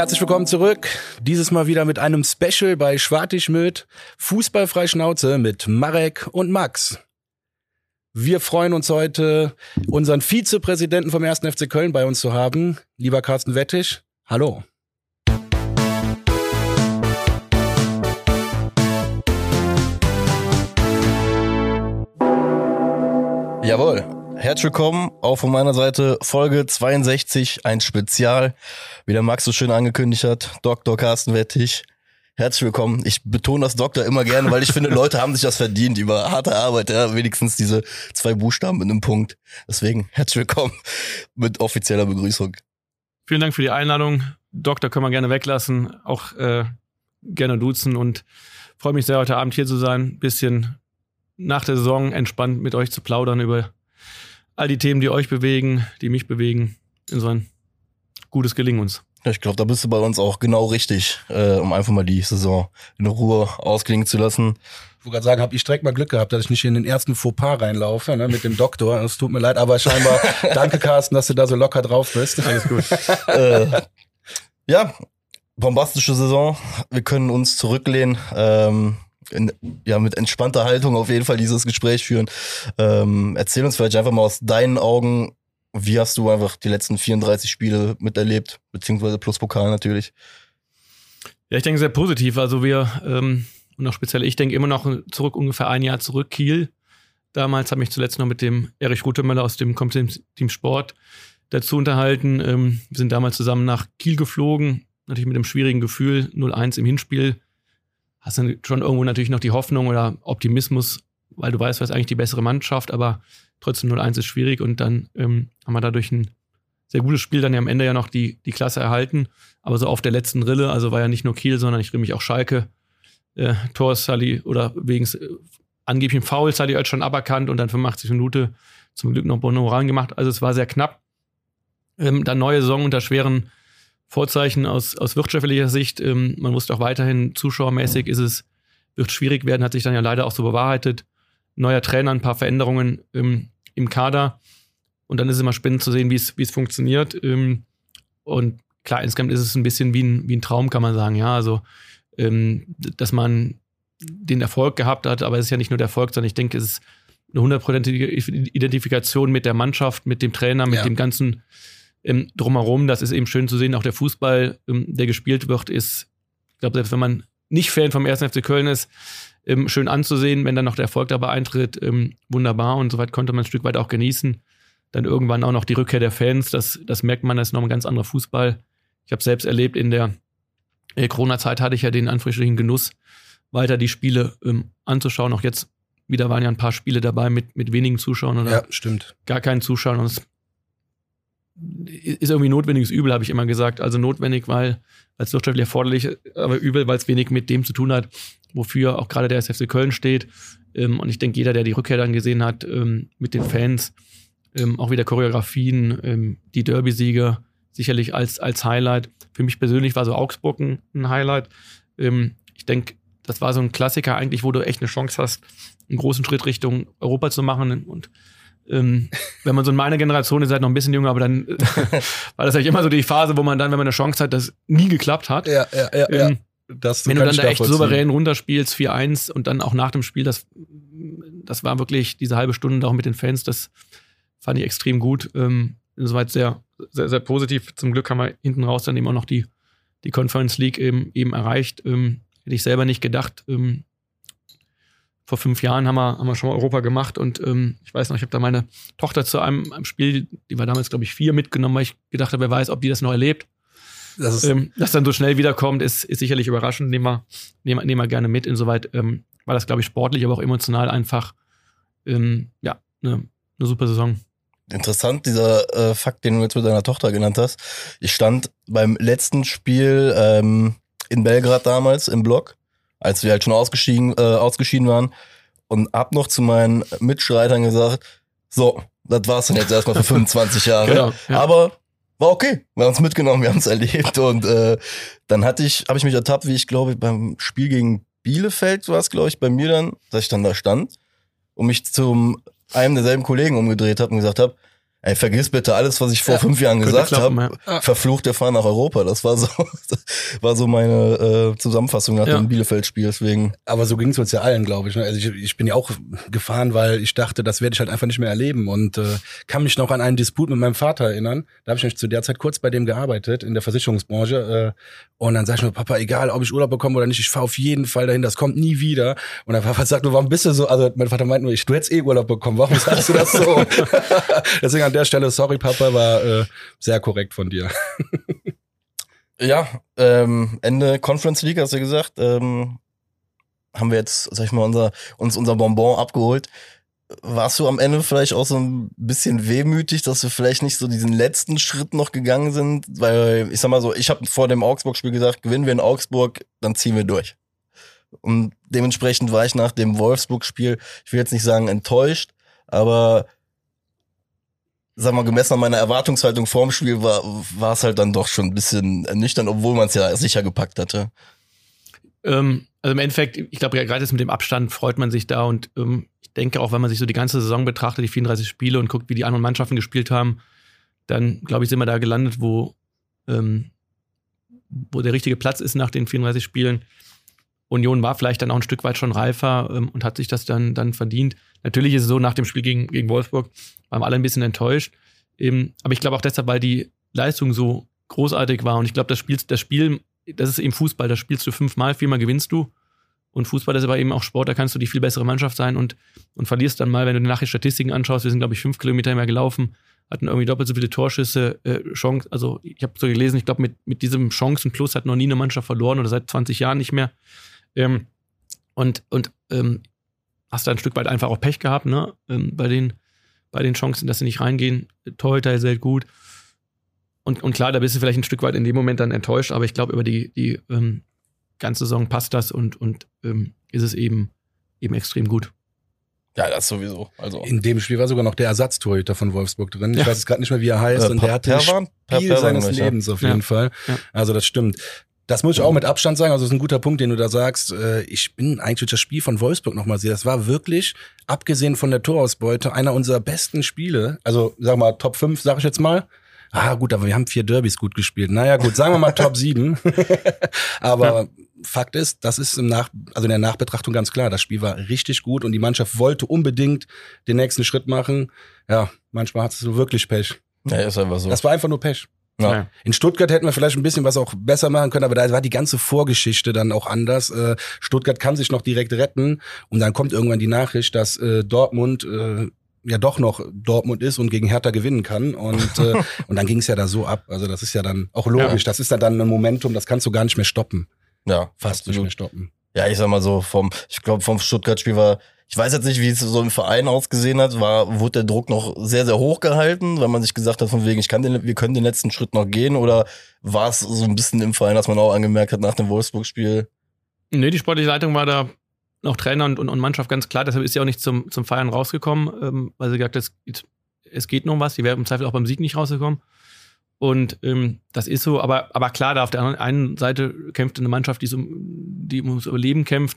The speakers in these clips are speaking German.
Herzlich willkommen zurück. Dieses Mal wieder mit einem Special bei Schwartig-Möd. Fußballfrei Schnauze mit Marek und Max. Wir freuen uns heute, unseren Vizepräsidenten vom 1. FC Köln bei uns zu haben. Lieber Carsten Wettig, hallo. Jawohl. Herzlich willkommen, auch von meiner Seite Folge 62, ein Spezial, wie der Max so schön angekündigt hat, Dr. Carsten Wettig. Herzlich willkommen. Ich betone das Doktor immer gerne, weil ich finde, Leute haben sich das verdient über harte Arbeit, ja, wenigstens diese zwei Buchstaben mit einem Punkt. Deswegen herzlich willkommen mit offizieller Begrüßung. Vielen Dank für die Einladung. Doktor können wir gerne weglassen, auch äh, gerne duzen und freue mich sehr, heute Abend hier zu sein. Bisschen nach der Saison entspannt mit euch zu plaudern über all die Themen, die euch bewegen, die mich bewegen. Insofern gutes Gelingen uns. Ich glaube, da bist du bei uns auch genau richtig, äh, um einfach mal die Saison in Ruhe ausklingen zu lassen. Ich wollte gerade sagen, habe ich direkt mal Glück gehabt, dass ich nicht in den ersten Fauxpas reinlaufe ne, mit dem Doktor. Es tut mir leid, aber scheinbar danke, Carsten, dass du da so locker drauf bist. Alles gut. äh, ja, bombastische Saison. Wir können uns zurücklehnen. Ähm, in, ja, mit entspannter Haltung auf jeden Fall dieses Gespräch führen. Ähm, erzähl uns vielleicht einfach mal aus deinen Augen, wie hast du einfach die letzten 34 Spiele miterlebt, beziehungsweise plus Pokal natürlich? Ja, ich denke sehr positiv. Also wir, ähm, und auch speziell ich denke immer noch zurück, ungefähr ein Jahr zurück, Kiel. Damals habe ich zuletzt noch mit dem Erich Rutemöller aus dem Team Sport dazu unterhalten. Ähm, wir sind damals zusammen nach Kiel geflogen, natürlich mit dem schwierigen Gefühl, 0-1 im Hinspiel hast dann schon irgendwo natürlich noch die Hoffnung oder Optimismus, weil du weißt, was eigentlich die bessere Mannschaft, aber trotzdem 0-1 ist schwierig und dann ähm, haben wir dadurch ein sehr gutes Spiel dann ja am Ende ja noch die, die Klasse erhalten, aber so auf der letzten Rille, also war ja nicht nur Kiel, sondern ich mich auch Schalke, äh, Tor Sally oder wegen äh, angeblichem Foul Sally als schon aberkannt und dann 85 Minuten zum Glück noch Bono gemacht, also es war sehr knapp. Ähm, dann neue Saison unter schweren Vorzeichen aus, aus wirtschaftlicher Sicht. Ähm, man wusste auch weiterhin, zuschauermäßig ist es, wird schwierig werden, hat sich dann ja leider auch so bewahrheitet. Neuer Trainer, ein paar Veränderungen ähm, im Kader. Und dann ist es immer spannend zu sehen, wie es, wie es funktioniert. Ähm, und klar, insgesamt ist es ein bisschen wie ein, wie ein Traum, kann man sagen. Ja, also, ähm, dass man den Erfolg gehabt hat, aber es ist ja nicht nur der Erfolg, sondern ich denke, es ist eine hundertprozentige Identifikation mit der Mannschaft, mit dem Trainer, mit ja. dem ganzen ähm, drumherum. Das ist eben schön zu sehen. Auch der Fußball, ähm, der gespielt wird, ist, ich glaube, selbst wenn man nicht Fan vom 1. FC Köln ist, ähm, schön anzusehen, wenn dann noch der Erfolg dabei eintritt, ähm, wunderbar und soweit konnte man ein Stück weit auch genießen. Dann irgendwann auch noch die Rückkehr der Fans, das, das merkt man, das ist noch ein ganz anderer Fußball. Ich habe selbst erlebt, in der äh, Corona-Zeit hatte ich ja den anfrischlichen Genuss, weiter die Spiele ähm, anzuschauen. Auch jetzt wieder waren ja ein paar Spiele dabei mit, mit wenigen Zuschauern oder ja, stimmt. gar keinen Zuschauern. Und es ist irgendwie notwendiges Übel, habe ich immer gesagt. Also notwendig, weil als wirtschaftlich erforderlich, aber übel, weil es wenig mit dem zu tun hat, wofür auch gerade der SFC Köln steht. Ähm, und ich denke, jeder, der die Rückkehr dann gesehen hat ähm, mit den Fans, ähm, auch wieder Choreografien, die Derby-Siege, sicherlich als, als Highlight. Für mich persönlich war so Augsburg ein, Highlight. Ich denke, das war so ein Klassiker eigentlich, wo du echt eine Chance hast, einen großen Schritt Richtung Europa zu machen und ähm, wenn man so in meiner Generation ist, seid noch ein bisschen jünger, aber dann war das eigentlich immer so die Phase, wo man dann, wenn man eine Chance hat, das nie geklappt hat. Ja, ja, ja. Ähm, ja. Wenn du dann da echt souverän runterspielst, 4-1 und dann auch nach dem Spiel, das, das war wirklich diese halbe Stunde auch mit den Fans, das fand ich extrem gut. Ähm, insoweit sehr, sehr, sehr positiv. Zum Glück haben wir hinten raus dann eben auch noch die, die Conference League eben, eben erreicht. Ähm, hätte ich selber nicht gedacht. Ähm, vor fünf Jahren haben wir, haben wir schon mal Europa gemacht und ähm, ich weiß noch, ich habe da meine Tochter zu einem, einem Spiel, die war damals, glaube ich, vier mitgenommen, weil ich gedacht habe, wer weiß, ob die das noch erlebt. Das ähm, dass dann so schnell wiederkommt, ist, ist sicherlich überraschend. Nehmen wir, nehmen, nehmen wir gerne mit. Insoweit ähm, war das, glaube ich, sportlich, aber auch emotional einfach ähm, ja, eine, eine super Saison. Interessant, dieser äh, Fakt, den du jetzt mit deiner Tochter genannt hast. Ich stand beim letzten Spiel ähm, in Belgrad damals im Blog als wir halt schon ausgeschieden, äh, ausgeschieden waren. Und hab noch zu meinen Mitstreitern gesagt, so, das war's dann jetzt erstmal für 25 Jahre. Genau, ja. Aber war okay. Wir haben es mitgenommen, wir haben es erlebt. Und äh, dann hatte ich, habe ich mich ertappt, wie ich glaube, beim Spiel gegen Bielefeld war es, glaube ich, bei mir dann, dass ich dann da stand und mich zum einem derselben Kollegen umgedreht habe und gesagt habe, Ey, vergiss bitte alles, was ich vor Ja, fünf Jahren gesagt habe. ja. Verflucht, der fahren nach Europa. Das war so, war so meine äh, Zusammenfassung nach Ja. dem Bielefeld-Spiel. Deswegen, Aber so ging es uns ja allen, glaube ich. ne? Also ich, ich bin ja auch gefahren, weil ich dachte, das werde ich halt einfach nicht mehr erleben und äh, kann mich noch an einen Disput mit meinem Vater erinnern. Da habe ich nämlich zu der Zeit kurz bei dem gearbeitet in der Versicherungsbranche äh, und dann sag ich mir, Papa, egal, ob ich Urlaub bekomme oder nicht, ich fahre auf jeden Fall dahin, das kommt nie wieder. Und der Papa sagt nur, warum bist du so? Also mein Vater meint nur, ich, du hättest eh Urlaub bekommen, warum sagst du das so? Deswegen an der Stelle, sorry Papa, war äh, sehr korrekt von dir. ja, ähm, Ende Conference League, hast du gesagt, ähm, haben wir jetzt, sag ich mal, unser, uns unser Bonbon abgeholt. Warst du am Ende vielleicht auch so ein bisschen wehmütig, dass wir vielleicht nicht so diesen letzten Schritt noch gegangen sind? Weil, ich sag mal so, ich habe vor dem Augsburg-Spiel gesagt, gewinnen wir in Augsburg, dann ziehen wir durch. Und dementsprechend war ich nach dem Wolfsburg-Spiel, ich will jetzt nicht sagen enttäuscht, aber sag mal, gemessen an meiner Erwartungshaltung vorm Spiel war, war es halt dann doch schon ein bisschen ernüchternd, obwohl man es ja sicher gepackt hatte. Ähm, also im Endeffekt, ich glaube, gerade jetzt mit dem Abstand freut man sich da und ähm, ich denke auch, wenn man sich so die ganze Saison betrachtet, die 34 Spiele und guckt, wie die anderen Mannschaften gespielt haben, dann glaube ich, sind wir da gelandet, wo, ähm, wo der richtige Platz ist nach den 34 Spielen. Union war vielleicht dann auch ein Stück weit schon reifer ähm, und hat sich das dann, dann verdient. Natürlich ist es so, nach dem Spiel gegen, gegen Wolfsburg waren alle ein bisschen enttäuscht. Ähm, aber ich glaube auch deshalb, weil die Leistung so großartig war und ich glaube, das Spiel, das Spiel, das ist eben Fußball, da spielst du fünfmal, viermal gewinnst du. Und Fußball ist aber eben auch Sport, da kannst du die viel bessere Mannschaft sein und, und verlierst dann mal, wenn du nachher Statistiken anschaust, wir sind, glaube ich, fünf Kilometer mehr gelaufen, hatten irgendwie doppelt so viele Torschüsse, äh, Chance, also ich habe so gelesen, ich glaube, mit, mit diesem Chancenplus hat noch nie eine Mannschaft verloren oder seit 20 Jahren nicht mehr. Ähm, und und ähm, hast da ein Stück weit einfach auch Pech gehabt, ne? Ähm, bei, den, bei den Chancen, dass sie nicht reingehen. Torhüter sehr gut. Und, und klar, da bist du vielleicht ein Stück weit in dem Moment dann enttäuscht, aber ich glaube, über die, die ähm, ganze Saison passt das und, und ähm, ist es eben, eben extrem gut. Ja, das sowieso. Also In dem Spiel war sogar noch der Ersatztorhüter von Wolfsburg drin. Ich Ja. weiß jetzt gerade nicht mehr, wie er heißt. äh, und der hatte das Perwan? Per- Spiel Perwan, seines ja. Lebens auf Ja. jeden Fall. Ja. Also das stimmt. Das muss ich auch mit Abstand sagen. Also das ist ein guter Punkt, den du da sagst. Äh, Ich bin eigentlich durch das Spiel von Wolfsburg nochmal sehr. Das war wirklich, abgesehen von der Torausbeute, einer unserer besten Spiele. Also sag mal Top 5, sag ich jetzt mal. Ah gut, aber wir haben vier Derbys gut gespielt. Naja gut, sagen wir mal Top 7. aber Fakt ist, das ist im Nach also in der Nachbetrachtung ganz klar. Das Spiel war richtig gut und die Mannschaft wollte unbedingt den nächsten Schritt machen. Ja, manchmal hat es so wirklich Pech. Ja, ist einfach so. Das war einfach nur Pech. Ja. In Stuttgart hätten wir vielleicht ein bisschen was auch besser machen können, aber da war die ganze Vorgeschichte dann auch anders. Äh, Stuttgart kann sich noch direkt retten und dann kommt irgendwann die Nachricht, dass äh, Dortmund äh, ja doch noch Dortmund ist und gegen Hertha gewinnen kann und äh, und dann ging es ja da so ab. Also das ist ja dann auch logisch. Das ist ja dann ein Momentum, das kannst du gar nicht mehr stoppen, ja, fast nicht mehr stoppen. Ja, ich sag mal so, vom, ich glaube, vom Stuttgart-Spiel war, ich weiß jetzt nicht, wie es so im Verein ausgesehen hat, war, wurde der Druck noch sehr, sehr hoch gehalten, weil man sich gesagt hat, von wegen, ich kann den, wir können den letzten Schritt noch gehen, oder war es so ein bisschen im Verein, dass man auch angemerkt hat nach dem Wolfsburg-Spiel? Nee, die sportliche Leitung war da noch Trainer und, und, und Mannschaft ganz klar, deshalb ist sie auch nicht zum, zum Feiern rausgekommen, ähm, weil sie gesagt hat, es, geht- es geht noch was, die wäre im Zweifel auch beim Sieg nicht rausgekommen. Und ähm, das ist so, aber, aber klar, da auf der einen Seite kämpft eine Mannschaft, die, so, die ums Überleben kämpft,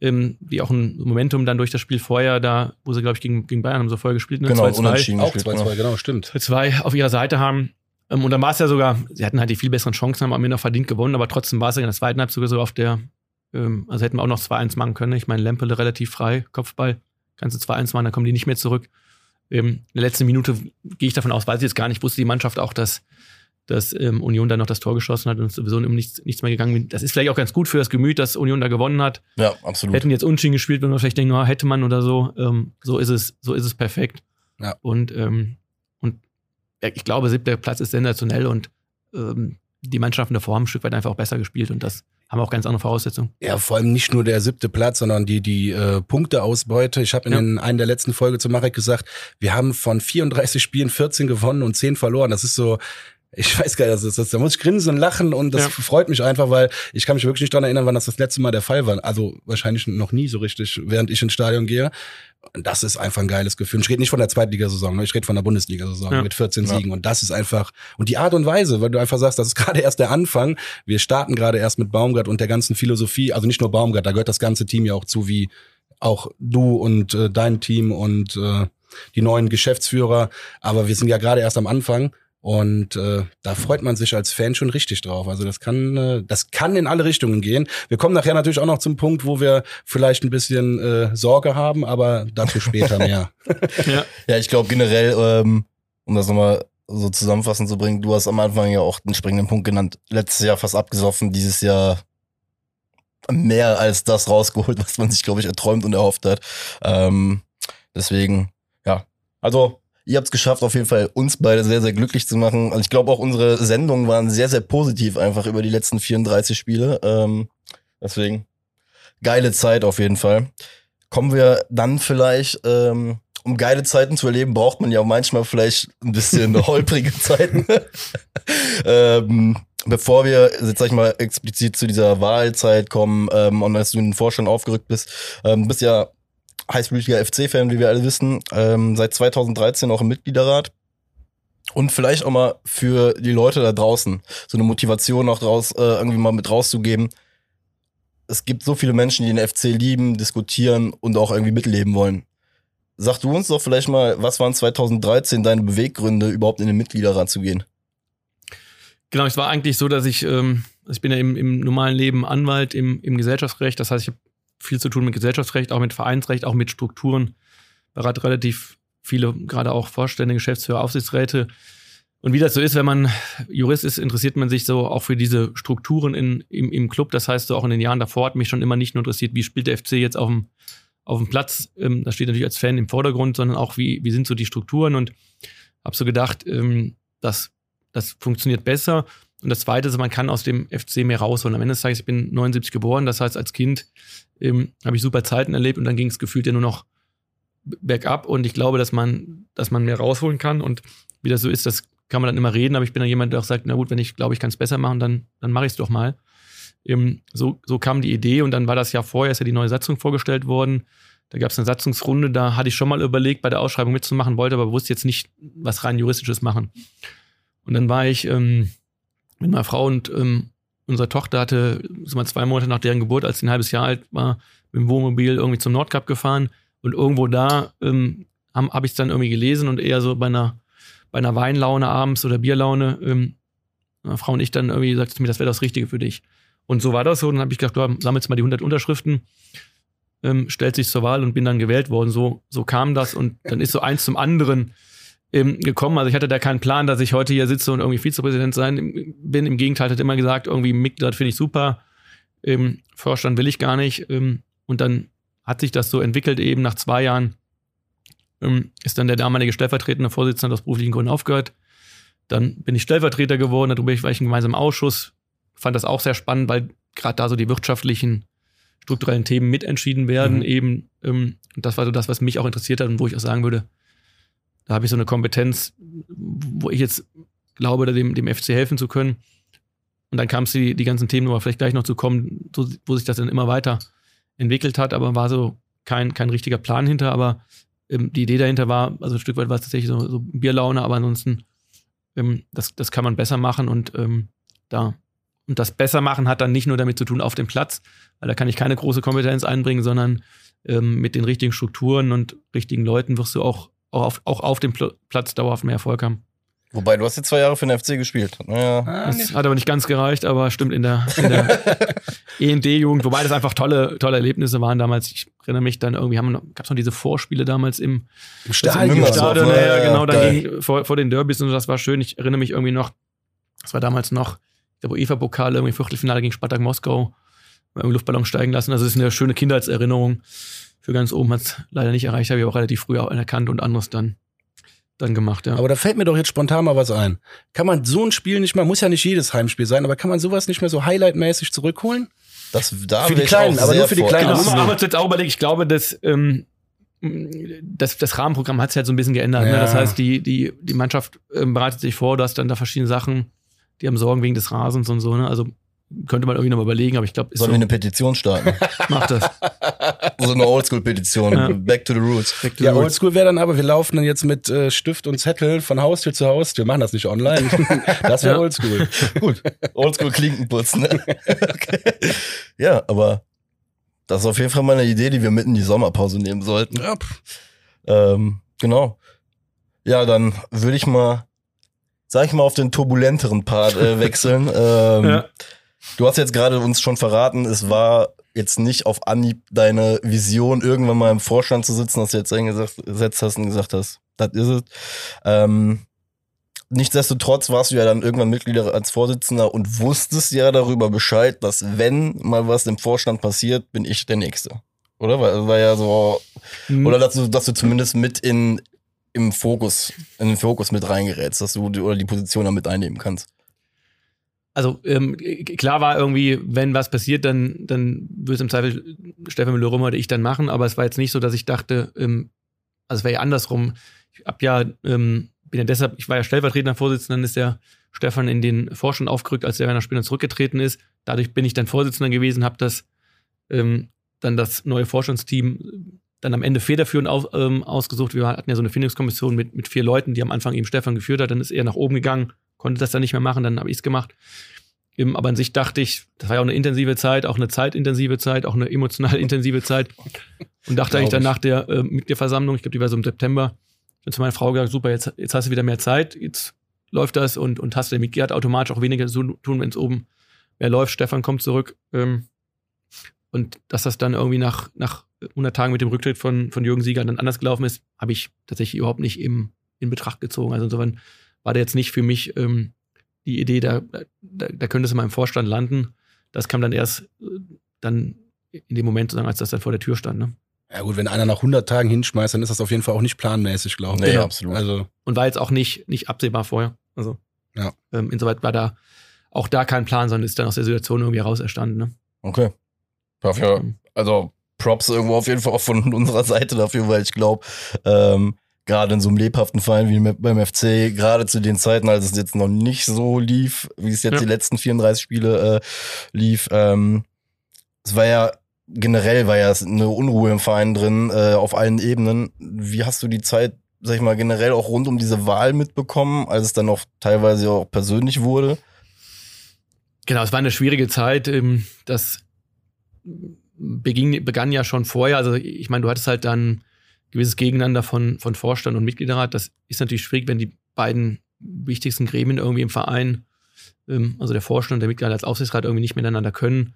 ähm, die auch ein Momentum dann durch das Spiel vorher, da, wo sie, glaube ich, gegen, gegen Bayern haben sie vorher gespielt, ne? Genau, 2-2. unentschieden Auch gespielt. 2-2, genau. genau, stimmt. zwei auf ihrer Seite haben. Ähm, und dann war es ja sogar, sie hatten halt die viel besseren Chancen, haben am Ende noch verdient gewonnen, aber trotzdem war es ja in der zweiten Halbzeit sogar so auf der, ähm, also hätten wir auch noch 2-1 machen können. Ich meine, Lempele relativ frei, Kopfball, kannst du 2-1 machen, dann kommen die nicht mehr zurück. Ähm, in der letzten Minute gehe ich davon aus, weiß ich jetzt gar nicht, wusste die Mannschaft auch, dass, dass ähm, Union dann noch das Tor geschossen hat und sowieso um nichts, nichts mehr gegangen. Das ist vielleicht auch ganz gut für das Gemüt, dass Union da gewonnen hat. Ja, absolut. Hätten jetzt Unschieden gespielt, wenn wir vielleicht denken, oh, hätte man oder so. Ähm, so ist es, so ist es perfekt. Ja. Und, ähm, und ich glaube, siebter Platz ist sensationell und ähm, die Mannschaften davor haben ein Stück weit einfach auch besser gespielt und das haben auch ganz andere Voraussetzungen. Ja, vor allem nicht nur der siebte Platz, sondern die, die äh, Punkteausbeute. Ich habe in Ja. den, einer der letzten Folge zu Marek gesagt, wir haben von 34 Spielen 14 gewonnen und 10 verloren. Das ist so, ich weiß gar nicht, das ist, das, da muss ich grinsen und lachen und das Ja. freut mich einfach, weil ich kann mich wirklich nicht dran erinnern, wann das das letzte Mal der Fall war. Also wahrscheinlich noch nie so richtig, während ich ins Stadion gehe. Und das ist einfach ein geiles Gefühl. Ich rede nicht von der Zweitligasaison, ne? ich rede von der Bundesliga-Saison Ja. mit 14 Ja. Siegen. Und das ist einfach, und die Art und Weise, weil du einfach sagst, das ist gerade erst der Anfang. Wir starten gerade erst mit Baumgart und der ganzen Philosophie. Also nicht nur Baumgart, da gehört das ganze Team ja auch zu, wie auch du und äh, dein Team und äh, die neuen Geschäftsführer. Aber wir sind ja gerade erst am Anfang. Und äh, da freut man sich als Fan schon richtig drauf. Also das kann, äh, das kann in alle Richtungen gehen. Wir kommen nachher natürlich auch noch zum Punkt, wo wir vielleicht ein bisschen äh, Sorge haben, aber dazu später mehr. ja. ja, ich glaube generell, ähm, um das nochmal so zusammenfassend zu bringen, du hast am Anfang ja auch den springenden Punkt genannt. Letztes Jahr fast abgesoffen, dieses Jahr mehr als das rausgeholt, was man sich, glaube ich, erträumt und erhofft hat. Ähm, deswegen, ja. Also Ihr habt es geschafft, auf jeden Fall uns beide sehr, sehr glücklich zu machen. Also ich glaube auch unsere Sendungen waren sehr, sehr positiv einfach über die letzten 34 Spiele. Ähm, deswegen geile Zeit auf jeden Fall. Kommen wir dann vielleicht, ähm, um geile Zeiten zu erleben, braucht man ja manchmal vielleicht ein bisschen holprige Zeiten. ähm, bevor wir jetzt sag ich mal explizit zu dieser Wahlzeit kommen ähm, und als du in den Vorstand aufgerückt bist, ähm, bist ja heißblütiger FC-Fan, wie wir alle wissen, ähm, seit 2013 auch im Mitgliederrat. Und vielleicht auch mal für die Leute da draußen so eine Motivation auch raus, äh, irgendwie mal mit rauszugeben. Es gibt so viele Menschen, die den FC lieben, diskutieren und auch irgendwie mitleben wollen. Sag du uns doch vielleicht mal, was waren 2013 deine Beweggründe, überhaupt in den Mitgliederrat zu gehen? Genau, es war eigentlich so, dass ich, ähm, ich bin ja im, im normalen Leben Anwalt im, im Gesellschaftsrecht, das heißt, ich habe viel zu tun mit Gesellschaftsrecht, auch mit Vereinsrecht, auch mit Strukturen. Berate relativ viele, gerade auch Vorstände, Geschäftsführer, Aufsichtsräte. Und wie das so ist, wenn man Jurist ist, interessiert man sich so auch für diese Strukturen in, im, im Club. Das heißt, so auch in den Jahren davor hat mich schon immer nicht nur interessiert, wie spielt der FC jetzt auf dem, auf dem Platz. Ähm, das steht natürlich als Fan im Vordergrund, sondern auch, wie, wie sind so die Strukturen. Und habe so gedacht, ähm, das, das funktioniert besser. Und das Zweite ist, man kann aus dem FC mehr rausholen. Am Ende des Tages, ich bin 79 geboren, das heißt, als Kind ähm, habe ich super Zeiten erlebt und dann ging es gefühlt ja nur noch bergab. Und ich glaube, dass man, dass man mehr rausholen kann. Und wie das so ist, das kann man dann immer reden. Aber ich bin dann jemand, der auch sagt, na gut, wenn ich glaube, ich kann es besser machen, dann, dann mache ich es doch mal. Ähm, so, so kam die Idee und dann war das Jahr vorher, ist ja die neue Satzung vorgestellt worden. Da gab es eine Satzungsrunde, da hatte ich schon mal überlegt, bei der Ausschreibung mitzumachen, wollte aber wusste jetzt nicht, was rein juristisches machen. Und dann war ich ähm, mit meiner Frau und ähm, unserer Tochter hatte, so mal zwei Monate nach deren Geburt, als sie ein halbes Jahr alt war, mit dem Wohnmobil irgendwie zum Nordkap gefahren und irgendwo da ähm, habe hab ich es dann irgendwie gelesen und eher so bei einer, bei einer Weinlaune abends oder Bierlaune, ähm, meine Frau und ich dann irgendwie sagte mir, das wäre das Richtige für dich. Und so war das so. Und dann habe ich gedacht, du sammelst mal die 100 Unterschriften, ähm, stellt sich zur Wahl und bin dann gewählt worden. So, so kam das und dann ist so eins zum anderen ähm, gekommen. Also ich hatte da keinen Plan, dass ich heute hier sitze und irgendwie Vizepräsident sein bin. Im Gegenteil, hat immer gesagt, irgendwie Mitglied finde ich super. Ähm, Vorstand will ich gar nicht. Ähm, und dann hat sich das so entwickelt, eben nach zwei Jahren ähm, ist dann der damalige stellvertretende Vorsitzende aus beruflichen Gründen aufgehört. Dann bin ich Stellvertreter geworden, darüber war ich im gemeinsamen Ausschuss. Fand das auch sehr spannend, weil gerade da so die wirtschaftlichen, strukturellen Themen mitentschieden werden. Mhm. Eben, ähm, das war so das, was mich auch interessiert hat und wo ich auch sagen würde, da habe ich so eine Kompetenz, wo ich jetzt glaube, dem, dem FC helfen zu können. Und dann kam es die, die ganzen Themen, wo vielleicht gleich noch zu kommen, so, wo sich das dann immer weiter entwickelt hat, aber war so kein, kein richtiger Plan hinter, aber ähm, die Idee dahinter war, also ein Stück weit war es tatsächlich so, so Bierlaune, aber ansonsten, ähm, das, das kann man besser machen und ähm, da. Und das besser machen hat dann nicht nur damit zu tun auf dem Platz, weil da kann ich keine große Kompetenz einbringen, sondern ähm, mit den richtigen Strukturen und richtigen Leuten wirst du auch auch auf, auch auf dem Platz dauerhaft mehr Erfolg haben. Wobei, du hast jetzt zwei Jahre für den FC gespielt. Naja. Ah, das hat aber nicht ganz gereicht, aber stimmt in der, in der END-Jugend, wobei das einfach tolle, tolle Erlebnisse waren damals. Ich erinnere mich dann irgendwie, gab es noch diese Vorspiele damals im, Im Stadion. Im Stadion, ja, ja, genau, dann ging, vor, vor den Derbys und das war schön. Ich erinnere mich irgendwie noch, das war damals noch der UEFA-Pokal, irgendwie Viertelfinale gegen Spartak Moskau, irgendwie Luftballon steigen lassen. Also das ist eine schöne Kindheitserinnerung für ganz oben hat es leider nicht erreicht, habe ich auch relativ früh auch erkannt und anderes dann, dann gemacht, ja. Aber da fällt mir doch jetzt spontan mal was ein. Kann man so ein Spiel nicht mal, muss ja nicht jedes Heimspiel sein, aber kann man sowas nicht mehr so highlightmäßig zurückholen? Das, da für die Kleinen, aber nur für die Kleinen. Aber, aber jetzt auch überlegt, ich glaube, dass, ähm, das, das Rahmenprogramm hat sich halt so ein bisschen geändert. Ja. Ne? Das heißt, die, die, die Mannschaft ähm, bereitet sich vor, du hast dann da verschiedene Sachen, die haben Sorgen wegen des Rasens und so. Ne? Also könnte man irgendwie noch mal überlegen, aber ich glaube. Sollen so, wir eine Petition starten? Mach das. so eine Oldschool-Petition. Ja. Back to the roots. To ja, Oldschool wäre dann aber, wir laufen dann jetzt mit äh, Stift und Zettel von Haustür zu Haustür. Wir machen das nicht online. das wäre ja. Oldschool. Gut. Oldschool Klinkenputzen. Ne? okay. Ja, aber das ist auf jeden Fall mal eine Idee, die wir mitten in die Sommerpause nehmen sollten. Ja. Ähm, Genau. Ja, dann würde ich mal, sag ich mal, auf den turbulenteren Part äh, wechseln. ähm, Ja. Du hast jetzt gerade uns schon verraten, es war jetzt nicht auf Anhieb deine Vision, irgendwann mal im Vorstand zu sitzen, dass du jetzt eingesetzt hast und gesagt hast, das ist es. Ähm, nichtsdestotrotz warst du ja dann irgendwann Mitglied als Vorsitzender und wusstest ja darüber Bescheid, dass wenn mal was im Vorstand passiert, bin ich der Nächste. Oder? War, war ja so, Hm. oder dass du, dass du zumindest mit in, im Fokus, in den Fokus mit reingerätst, dass du die, oder die Position da mit einnehmen kannst. Also ähm, klar war irgendwie, wenn was passiert, dann, dann würde es im Zweifel Stefan Müller-Römer oder ich dann machen, aber es war jetzt nicht so, dass ich dachte, ähm, also es wäre ja andersrum. Ich hab ja, ähm, bin ja deshalb, ich war ja stellvertretender Vorsitzender, dann ist der Stefan in den Vorstand aufgerückt, als der Werner Spinner zurückgetreten ist. Dadurch bin ich dann Vorsitzender gewesen, habe das ähm, dann das neue Vorstandsteam dann am Ende federführend aus, ähm, ausgesucht. Wir hatten ja so eine Findungskommission mit, mit vier Leuten, die am Anfang eben Stefan geführt hat. Dann ist er nach oben gegangen, konnte das dann nicht mehr machen, dann habe ich es gemacht. Aber an sich dachte ich, das war ja auch eine intensive Zeit, auch eine zeitintensive Zeit, auch eine emotional intensive Zeit. Und dachte eigentlich dann nach der äh, Mitgliederversammlung, ich glaube, die war so im September, dann zu meiner Frau gesagt, super, jetzt, jetzt hast du wieder mehr Zeit, jetzt läuft das und, und hast der Mitglied hat automatisch auch weniger zu tun, wenn es oben mehr läuft. Stefan kommt zurück. Ähm, und dass das dann irgendwie nach, nach 100 Tagen mit dem Rücktritt von, von Jürgen Sieger dann anders gelaufen ist, habe ich tatsächlich überhaupt nicht im, in Betracht gezogen. Also insofern war da jetzt nicht für mich ähm, die Idee, da, da, da könnte es in meinem Vorstand landen. Das kam dann erst äh, dann in dem Moment, als das dann vor der Tür stand. Ne? Ja gut, wenn einer nach 100 Tagen hinschmeißt, dann ist das auf jeden Fall auch nicht planmäßig, glaube ich. Nee, Genau. absolut. Also, Und war jetzt auch nicht, nicht absehbar vorher. Also Ja. ähm, insoweit war da auch da kein Plan, sondern ist dann aus der Situation irgendwie heraus erstanden. Ne? Okay. Dafür, also Props irgendwo auf jeden Fall auch von unserer Seite dafür, weil ich glaube, ähm, gerade in so einem lebhaften Verein wie beim FC, gerade zu den Zeiten, als es jetzt noch nicht so lief, wie es jetzt Ja. die letzten 34 Spiele äh, lief, ähm, es war ja generell war ja eine Unruhe im Verein drin, äh, auf allen Ebenen. Wie hast du die Zeit, sag ich mal, generell auch rund um diese Wahl mitbekommen, als es dann auch teilweise auch persönlich wurde? Genau, es war eine schwierige Zeit. ähm, Das beging, begann ja schon vorher. Also ich meine, du hattest halt dann gewisses Gegeneinander von, von Vorstand und Mitgliederrat. Das ist natürlich schwierig, wenn die beiden wichtigsten Gremien irgendwie im Verein, ähm, also der Vorstand und der Mitglieder als Aufsichtsrat irgendwie nicht miteinander können.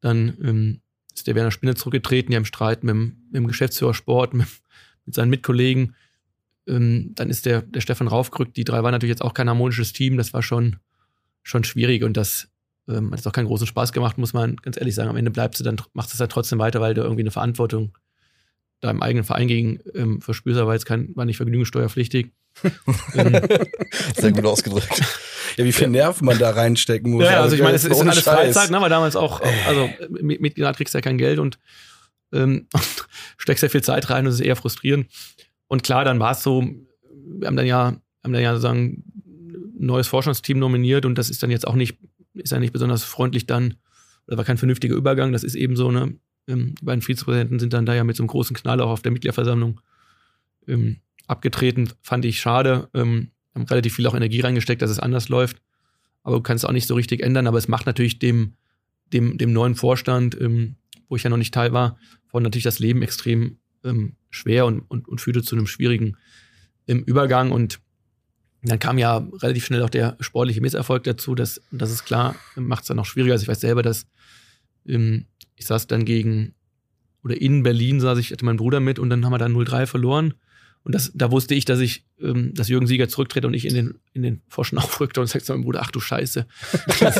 Dann ähm, ist der Werner Spinner zurückgetreten, ja im Streit mit, dem- mit dem Geschäftsführer Sport, mit, mit seinen Mitkollegen. Ähm, dann ist der, der Stefan raufgerückt. Die drei waren natürlich jetzt auch kein harmonisches Team. Das war schon, schon schwierig und das ähm, hat auch keinen großen Spaß gemacht, muss man ganz ehrlich sagen. Am Ende bleibst du dann, machst es halt trotzdem weiter, weil du irgendwie eine Verantwortung deinem eigenen Verein gegen ähm, verspürst, aber jetzt kein, war nicht vergnügungssteuerpflichtig. ähm, Sehr gut ausgedrückt. ja, wie viel Nerv man da reinstecken muss. ja, ja, also ich meine, es ist alles Scheiß. Freizeit, ne? weil damals auch, also mit Mitglied kriegst du ja kein Geld und ähm, steckst ja viel Zeit rein und es ist eher frustrierend. Und klar, dann war es so, wir haben dann ja, haben dann ja sozusagen ein neues Forschungsteam nominiert und das ist dann jetzt auch nicht, ist ja nicht besonders freundlich dann, oder war kein vernünftiger Übergang, das ist eben so, ne? Ähm, die beiden Vizepräsidenten sind dann da ja mit so einem großen Knall auch auf der Mitgliederversammlung ähm, abgetreten, fand ich schade. Ähm, haben relativ viel auch Energie reingesteckt, dass es anders läuft. Aber du kannst es auch nicht so richtig ändern. Aber es macht natürlich dem, dem, dem neuen Vorstand, ähm, wo ich ja noch nicht Teil war, von natürlich das Leben extrem ähm, schwer und, und, und führte zu einem schwierigen ähm, Übergang. Und dann kam ja relativ schnell auch der sportliche Misserfolg dazu. Das, das ist klar, macht es dann noch schwieriger. Also ich weiß selber, dass ähm, ich saß dann gegen, oder in Berlin saß ich, hatte mein Bruder mit und dann haben wir dann 0-3 verloren. Und das, da wusste ich, dass ich, ähm, dass Jürgen Sieger zurücktritt und ich in den, in den Forschen aufrückte und sagte zu meinem Bruder, ach du Scheiße. Das,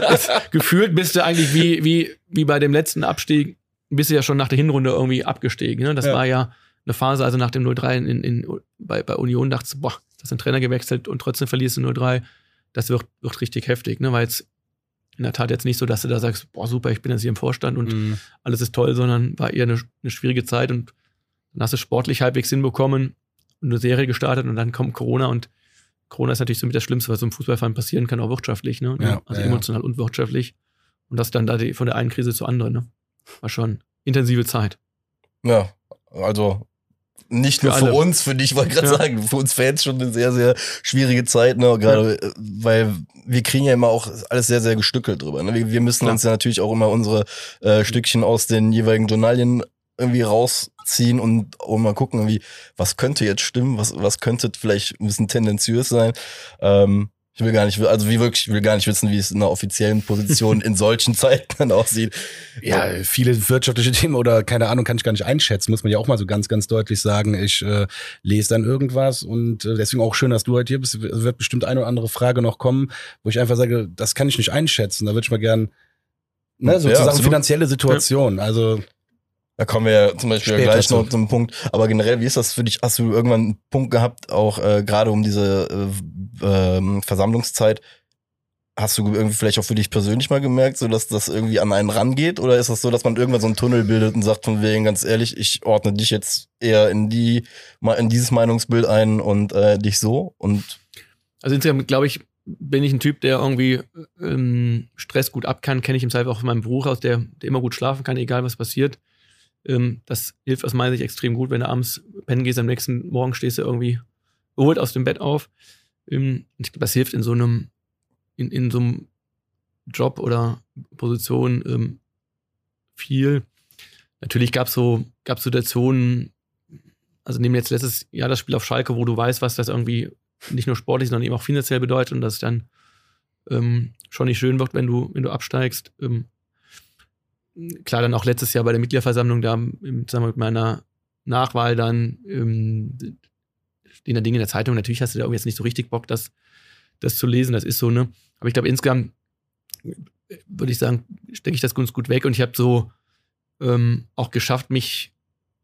das, gefühlt bist du eigentlich wie, wie, wie bei dem letzten Abstieg, bist du ja schon nach der Hinrunde irgendwie abgestiegen. Ne? Das Ja. war ja eine Phase, also nach dem 0-3 in, in, bei, bei Union dachte ich, boah, das ist ein Trainer gewechselt und trotzdem verlierst du 0-3. Das wird, wird richtig heftig, ne? War jetzt in der Tat jetzt nicht so, dass du da sagst, boah, super, ich bin jetzt hier im Vorstand und Mhm. alles ist toll, sondern war eher eine, eine schwierige Zeit und dann hast du sportlich halbwegs hinbekommen und eine Serie gestartet und dann kommt Corona und Corona ist natürlich so mit das Schlimmste, was so im Fußballverein passieren kann, auch wirtschaftlich, ne? Ja, also ja, ja. emotional und wirtschaftlich. Und das dann da die, von der einen Krise zur anderen, ne? War schon intensive Zeit. Ja, also nicht Für nur für alle. uns, für dich, wollte gerade Ja. sagen, für uns Fans schon eine sehr, sehr schwierige Zeit, ne? Gerade äh, weil wir kriegen ja immer auch alles sehr, sehr gestückelt drüber. Ne? Wir, wir müssen Klar. uns ja natürlich auch immer unsere äh, Stückchen aus den jeweiligen Journalien irgendwie rausziehen und, und mal gucken, irgendwie, was könnte jetzt stimmen, was, was könnte vielleicht ein bisschen tendenziös sein. Ähm, ich will gar nicht, also wie wirklich, ich will gar nicht wissen, wie es in einer offiziellen Position in solchen Zeiten dann aussieht. Ja, viele wirtschaftliche Themen oder keine Ahnung, kann ich gar nicht einschätzen, muss man ja auch mal so ganz, ganz deutlich sagen. Ich äh, lese dann irgendwas und äh, deswegen auch schön, dass du heute hier bist. Es wird bestimmt eine oder andere Frage noch kommen, wo ich einfach sage, das kann ich nicht einschätzen. Da würde ich mal gern, ne, sozusagen ja, finanzielle Situation. Also da kommen wir ja zum Beispiel ja gleich noch zum Punkt. Aber generell, wie ist das für dich? Hast du irgendwann einen Punkt gehabt, auch äh, gerade um diese äh, äh, Versammlungszeit? Hast du irgendwie vielleicht auch für dich persönlich mal gemerkt, so dass das irgendwie an einen rangeht? Oder ist das so, dass man irgendwann so einen Tunnel bildet und sagt von wegen, ganz ehrlich, ich ordne dich jetzt eher in die, in dieses Meinungsbild ein und äh, dich so? Und also insgesamt glaube ich, bin ich ein Typ, der irgendwie ähm, Stress gut ab kann, kenne ich im Zweifel auch von meinem Bruder aus, der, der immer gut schlafen kann, egal was passiert. Ähm, das hilft aus meiner Sicht extrem gut, wenn du abends pennen gehst, am nächsten Morgen stehst du irgendwie erholt aus dem Bett auf. Ähm, ich glaube, das hilft in so einem, in, in so einem Job oder Position ähm, viel. Natürlich gab es so, gab Situationen, also nehmen jetzt letztes Jahr das Spiel auf Schalke, wo du weißt, was das irgendwie nicht nur sportlich, sondern eben auch finanziell bedeutet und dass es dann ähm, schon nicht schön wird, wenn du, wenn du absteigst. Ähm, klar, dann auch letztes Jahr bei der Mitgliederversammlung, da im Zusammenhang mit meiner Nachwahl dann ähm, stehen da Dinge in der Zeitung. Natürlich hast du da jetzt nicht so richtig Bock, das, das zu lesen. Das ist so, ne? Aber ich glaube, insgesamt würde ich sagen, stecke ich das ganz gut weg und ich habe so ähm, auch geschafft, mich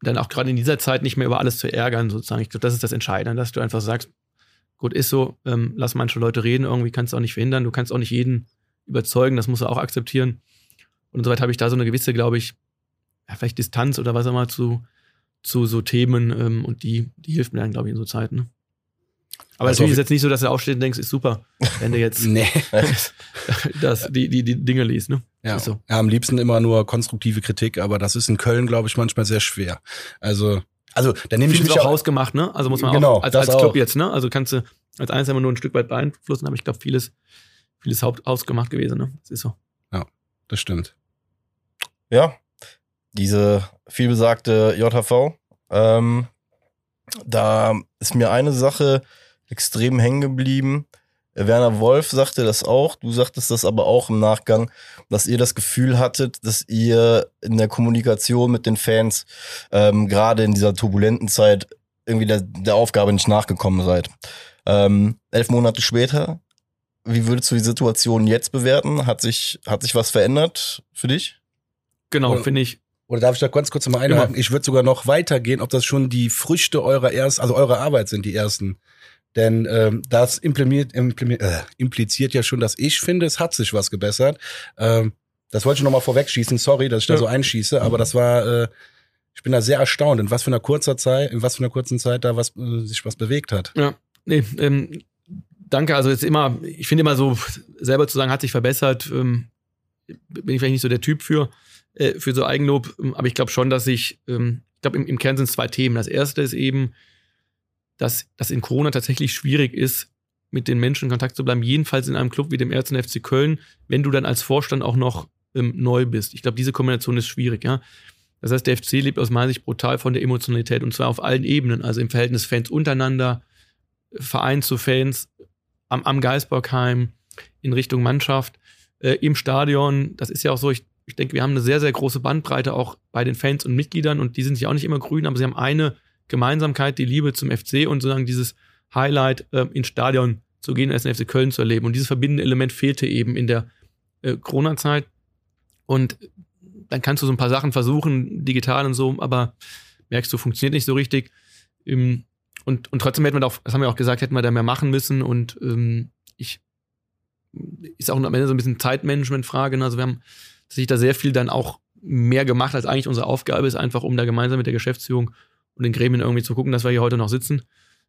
dann auch gerade in dieser Zeit nicht mehr über alles zu ärgern, sozusagen. Ich glaube, das ist das Entscheidende, dass du einfach sagst, gut, ist so, ähm, lass manche Leute reden, irgendwie kannst du auch nicht verhindern, du kannst auch nicht jeden überzeugen, das musst du auch akzeptieren. Und soweit habe ich da so eine gewisse, glaube ich, ja, vielleicht Distanz oder was auch immer zu, zu so Themen ähm, und die, die hilft mir dann, glaube ich, in so Zeiten. Ne? Aber also natürlich ist es jetzt nicht so, dass du aufstehst und denkst, ist super, wenn du jetzt nee. das, die, die, die Dinge liest. Ne? Ja, so. ja, am liebsten immer nur konstruktive Kritik, aber das ist in Köln, glaube ich, manchmal sehr schwer. Also, also da nehme ich mich auch hausgemacht, ne? Also muss man genau, auch als, als Club auch. jetzt, ne? Also kannst du als Einzelner nur ein Stück weit beeinflussen, aber ich glaube, vieles, vieles hausgemacht gewesen, ne? Das ist so. Ja, das stimmt ja, diese vielbesagte JHV. Ähm, da ist mir eine Sache extrem hängen geblieben. Werner Wolf sagte das auch, du sagtest das aber auch im Nachgang, dass ihr das Gefühl hattet, dass ihr in der Kommunikation mit den Fans ähm, gerade in dieser turbulenten Zeit irgendwie der, der Aufgabe nicht nachgekommen seid. Ähm, elf Monate später, wie würdest du die Situation jetzt bewerten? Hat sich, hat sich was verändert für dich? Genau, finde ich. Oder darf ich da ganz kurz mal einhaken? Ja. Ich würde sogar noch weitergehen, ob das schon die Früchte eurer ersten, also eurer Arbeit sind, die ersten. Denn ähm, das implimiert, äh, impliziert ja schon, dass ich finde, es hat sich was gebessert. Ähm, das wollte ich noch mal vorwegschießen. Sorry, dass ich ja. da so einschieße, aber das war, äh, ich bin da sehr erstaunt, in was für einer kurzer Zeit, in was für einer kurzen Zeit da was äh, sich was bewegt hat. Ja, nee, ähm, danke. Also jetzt immer, ich finde immer so selber zu sagen, hat sich verbessert, ähm, bin ich vielleicht nicht so der Typ für äh, für so Eigenlob. Ähm, aber ich glaube schon, dass ich, ähm, ich glaube, im, im Kern sind es zwei Themen. Das erste ist eben, dass das in Corona tatsächlich schwierig ist, mit den Menschen in Kontakt zu bleiben, jedenfalls in einem Club wie dem 1. FC Köln, wenn du dann als Vorstand auch noch ähm, neu bist. Ich glaube, diese Kombination ist schwierig, ja. Das heißt, der FC lebt aus meiner Sicht brutal von der Emotionalität und zwar auf allen Ebenen, also im Verhältnis Fans untereinander, Verein zu Fans, am, am Geisbockheim, in Richtung Mannschaft, äh, im Stadion. Das ist ja auch so, ich ich denke, wir haben eine sehr, sehr große Bandbreite auch bei den Fans und Mitgliedern und die sind ja auch nicht immer grün, aber sie haben eine Gemeinsamkeit, die Liebe zum FC und sozusagen dieses Highlight äh, ins Stadion zu gehen, als den FC Köln zu erleben. Und dieses verbindende Element fehlte eben in der äh, Corona-Zeit. Und dann kannst du so ein paar Sachen versuchen, digital und so, aber merkst du, funktioniert nicht so richtig. Ähm, und, und trotzdem hätten wir auch, das haben wir auch gesagt, hätten wir da mehr machen müssen. Und ähm, ich ist auch am Ende so ein bisschen Zeitmanagement-Frage. Ne? Also wir haben sich da sehr viel dann auch mehr gemacht, als eigentlich unsere Aufgabe ist, einfach um da gemeinsam mit der Geschäftsführung und den Gremien irgendwie zu gucken, dass wir hier heute noch sitzen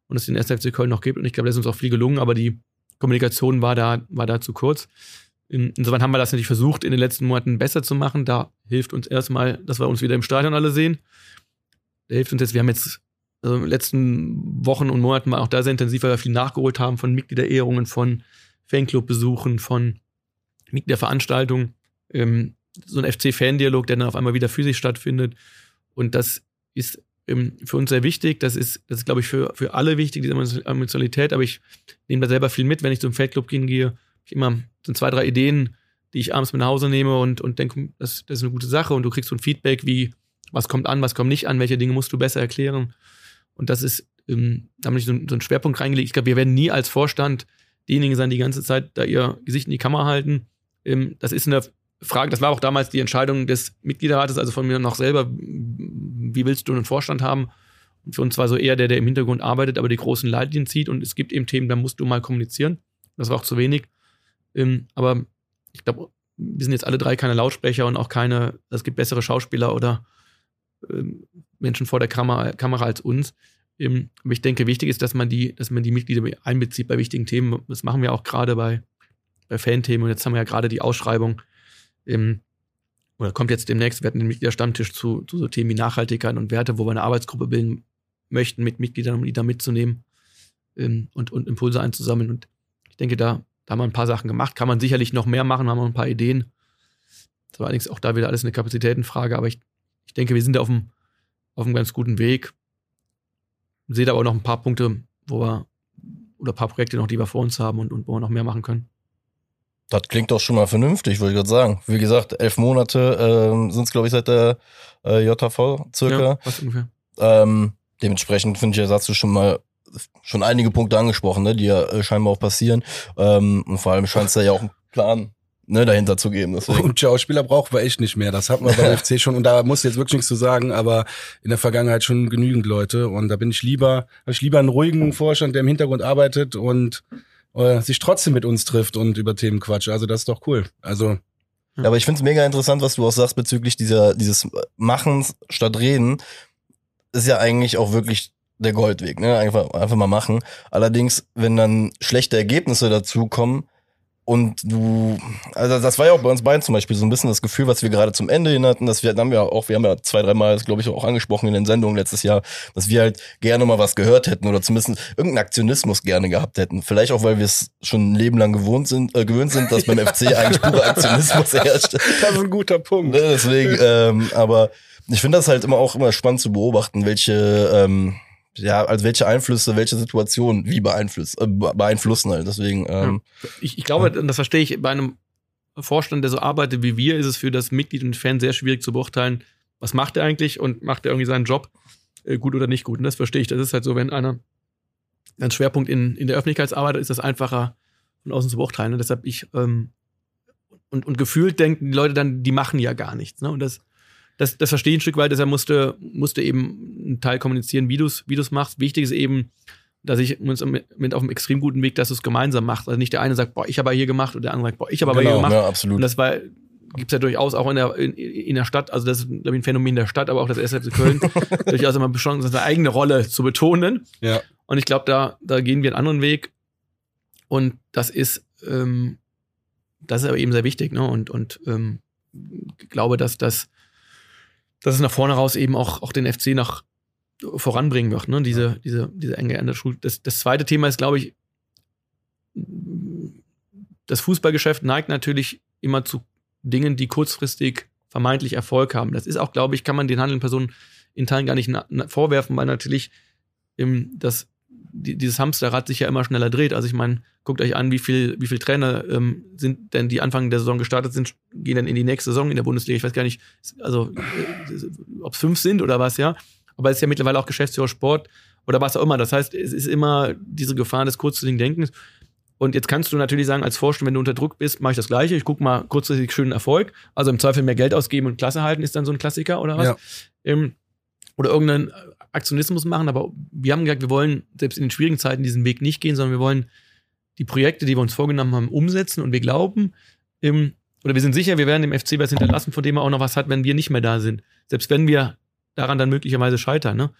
und es den SFC Köln noch gibt. Und ich glaube, da ist uns auch viel gelungen, aber die Kommunikation war da, war da zu kurz. Insofern haben wir das natürlich versucht, in den letzten Monaten besser zu machen. Da hilft uns erstmal, dass wir uns wieder im Stadion alle sehen. Da hilft uns jetzt, wir haben jetzt also in den letzten Wochen und Monaten auch da sehr intensiv, weil wir viel nachgeholt haben von Mitgliederehrungen, von Fanclub-Besuchen, von Mitgliederveranstaltungen ähm, so ein FC-Fan-Dialog, der dann auf einmal wieder physisch stattfindet. Und das ist ähm, für uns sehr wichtig. Das ist, das ist glaube ich, für, für alle wichtig, diese Emotionalität. Aber ich nehme da selber viel mit, wenn ich zum Feldclub hingehe. Ich immer sind zwei, drei Ideen, die ich abends mit nach Hause nehme und, und denke, das, das ist eine gute Sache. Und du kriegst so ein Feedback, wie, was kommt an, was kommt nicht an, welche Dinge musst du besser erklären. Und das ist, ähm, da habe ich so, so einen Schwerpunkt reingelegt. Ich glaube, wir werden nie als Vorstand diejenigen sein, die die ganze Zeit da ihr Gesicht in die Kamera halten. Ähm, das ist eine Frage, das war auch damals die Entscheidung des Mitgliederrates, also von mir noch selber, wie willst du einen Vorstand haben? Und für uns war so eher der, der im Hintergrund arbeitet, aber die großen Leitlinien zieht und es gibt eben Themen, da musst du mal kommunizieren. Das war auch zu wenig. Ähm, aber ich glaube, wir sind jetzt alle drei keine Lautsprecher und auch keine, es gibt bessere Schauspieler oder ähm, Menschen vor der Kamera, Kamera als uns. Ähm, aber ich denke, wichtig ist, dass man die, dass man die Mitglieder einbezieht bei wichtigen Themen. Das machen wir auch gerade bei, bei Fan-Themen. Und jetzt haben wir ja gerade die Ausschreibung im, oder kommt jetzt demnächst, wir hatten den Mitgliederstammtisch zu, zu so Themen wie Nachhaltigkeit und Werte, wo wir eine Arbeitsgruppe bilden möchten mit Mitgliedern, um die da mitzunehmen ähm, und, und Impulse einzusammeln. Und ich denke, da, da haben wir ein paar Sachen gemacht. Kann man sicherlich noch mehr machen, haben wir ein paar Ideen. Das war allerdings auch da wieder alles eine Kapazitätenfrage, aber ich, ich denke, wir sind auf einem, auf einem ganz guten Weg. Sehe da aber auch noch ein paar Punkte, wo wir, oder ein paar Projekte noch, die wir vor uns haben und, und wo wir noch mehr machen können. Das klingt doch schon mal vernünftig, würde ich gerade sagen. Wie gesagt, elf Monate ähm, sind es, glaube ich, seit der äh, JV circa. Ja, was ungefähr. Ähm, dementsprechend finde ich, hast du schon mal schon einige Punkte angesprochen, ne, die ja äh, scheinbar auch passieren. Ähm, und vor allem scheint es da ja auch einen Plan ne, dahinter zu geben. Deswegen. Und Schauspieler brauchen wir echt nicht mehr. Das hat man beim FC schon. Und da muss jetzt wirklich nichts zu sagen, aber in der Vergangenheit schon genügend Leute. Und da bin ich lieber, habe ich lieber einen ruhigen Vorstand, der im Hintergrund arbeitet und äh, sich trotzdem mit uns trifft und über Themen quatscht. Also das ist doch cool. Also ja, aber ich finde es mega interessant, was du auch sagst bezüglich dieser dieses Machens statt Reden. Ist ja eigentlich auch wirklich der Goldweg, ne? Einfach, einfach mal machen. Allerdings, wenn dann schlechte Ergebnisse dazu kommen, und du, also das war ja auch bei uns beiden zum Beispiel so ein bisschen das Gefühl, was wir gerade zum Ende hin hatten, dass wir, haben wir auch, wir haben ja zwei, dreimal, glaube ich, auch angesprochen in den Sendungen letztes Jahr, dass wir halt gerne mal was gehört hätten oder zumindest irgendeinen Aktionismus gerne gehabt hätten. Vielleicht auch, weil wir es schon ein Leben lang gewohnt sind, äh, gewöhnt sind, dass beim FC eigentlich purer Aktionismus herrscht. Das ist ein guter Punkt. Ne, deswegen, ähm, aber ich finde das halt immer auch immer spannend zu beobachten, welche, ähm, ja, also welche Einflüsse, welche Situationen wie beeinflussen, äh, beeinflussen halt. Deswegen. Ähm, ich, ich glaube, das verstehe ich bei einem Vorstand, der so arbeitet wie wir, ist es für das Mitglied und Fan sehr schwierig zu beurteilen, was macht er eigentlich und macht er irgendwie seinen Job äh, gut oder nicht gut. Und das verstehe ich. Das ist halt so, wenn einer einen Schwerpunkt in, in der Öffentlichkeitsarbeit ist das einfacher von außen zu beurteilen. Und deshalb ich ähm, und, und gefühlt denken die Leute dann, die machen ja gar nichts. Ne? Und das das, das verstehe ich ein Stück weit, deshalb musste, musste eben ein Teil kommunizieren, wie du es wie machst. Wichtig ist eben, dass ich uns mit auf einem extrem guten Weg, dass du es gemeinsam machst. Also nicht der eine sagt, boah, ich habe hier gemacht und der andere sagt, boah, ich habe aber genau, hier gemacht. Ja, absolut. Und das war, gibt's ja durchaus auch in der, in, in der Stadt, also das ist glaube ich, ein Phänomen der Stadt, aber auch das SFC Köln, durchaus immer beschlossen, seine eigene Rolle zu betonen. Ja. Und ich glaube, da, da gehen wir einen anderen Weg. Und das ist, ähm, das ist aber eben sehr wichtig, ne? Und, und ähm, glaube, dass das dass es nach vorne raus eben auch, auch den FC nach voranbringen wird, ne? Diese, ja. diese, diese enge Ende Schule. Das, das zweite Thema ist, glaube ich, das Fußballgeschäft neigt natürlich immer zu Dingen, die kurzfristig vermeintlich Erfolg haben. Das ist auch, glaube ich, kann man den handelnden Personen in Teilen gar nicht vorwerfen, weil natürlich ähm, das die, dieses Hamsterrad sich ja immer schneller dreht. Also ich meine, guckt euch an, wie viel, wie viel Trainer ähm, sind denn, die Anfang der Saison gestartet sind, gehen dann in die nächste Saison in der Bundesliga. Ich weiß gar nicht, also äh, ob es fünf sind oder was, ja. Aber es ist ja mittlerweile auch Geschäftsführer Sport oder was auch immer. Das heißt, es ist immer diese Gefahr des kurzfristigen Denkens. Und jetzt kannst du natürlich sagen, als Vorstand, wenn du unter Druck bist, mache ich das Gleiche. Ich gucke mal kurzfristig schönen Erfolg. Also im Zweifel mehr Geld ausgeben und Klasse halten ist dann so ein Klassiker oder was. Ja. Ähm, oder irgendeinen Aktionismus machen, aber wir haben gesagt, wir wollen selbst in den schwierigen Zeiten diesen Weg nicht gehen, sondern wir wollen die Projekte, die wir uns vorgenommen haben, umsetzen und wir glauben, im, oder wir sind sicher, wir werden dem FC was hinterlassen, von dem er auch noch was hat, wenn wir nicht mehr da sind. Selbst wenn wir daran dann möglicherweise scheitern, ne?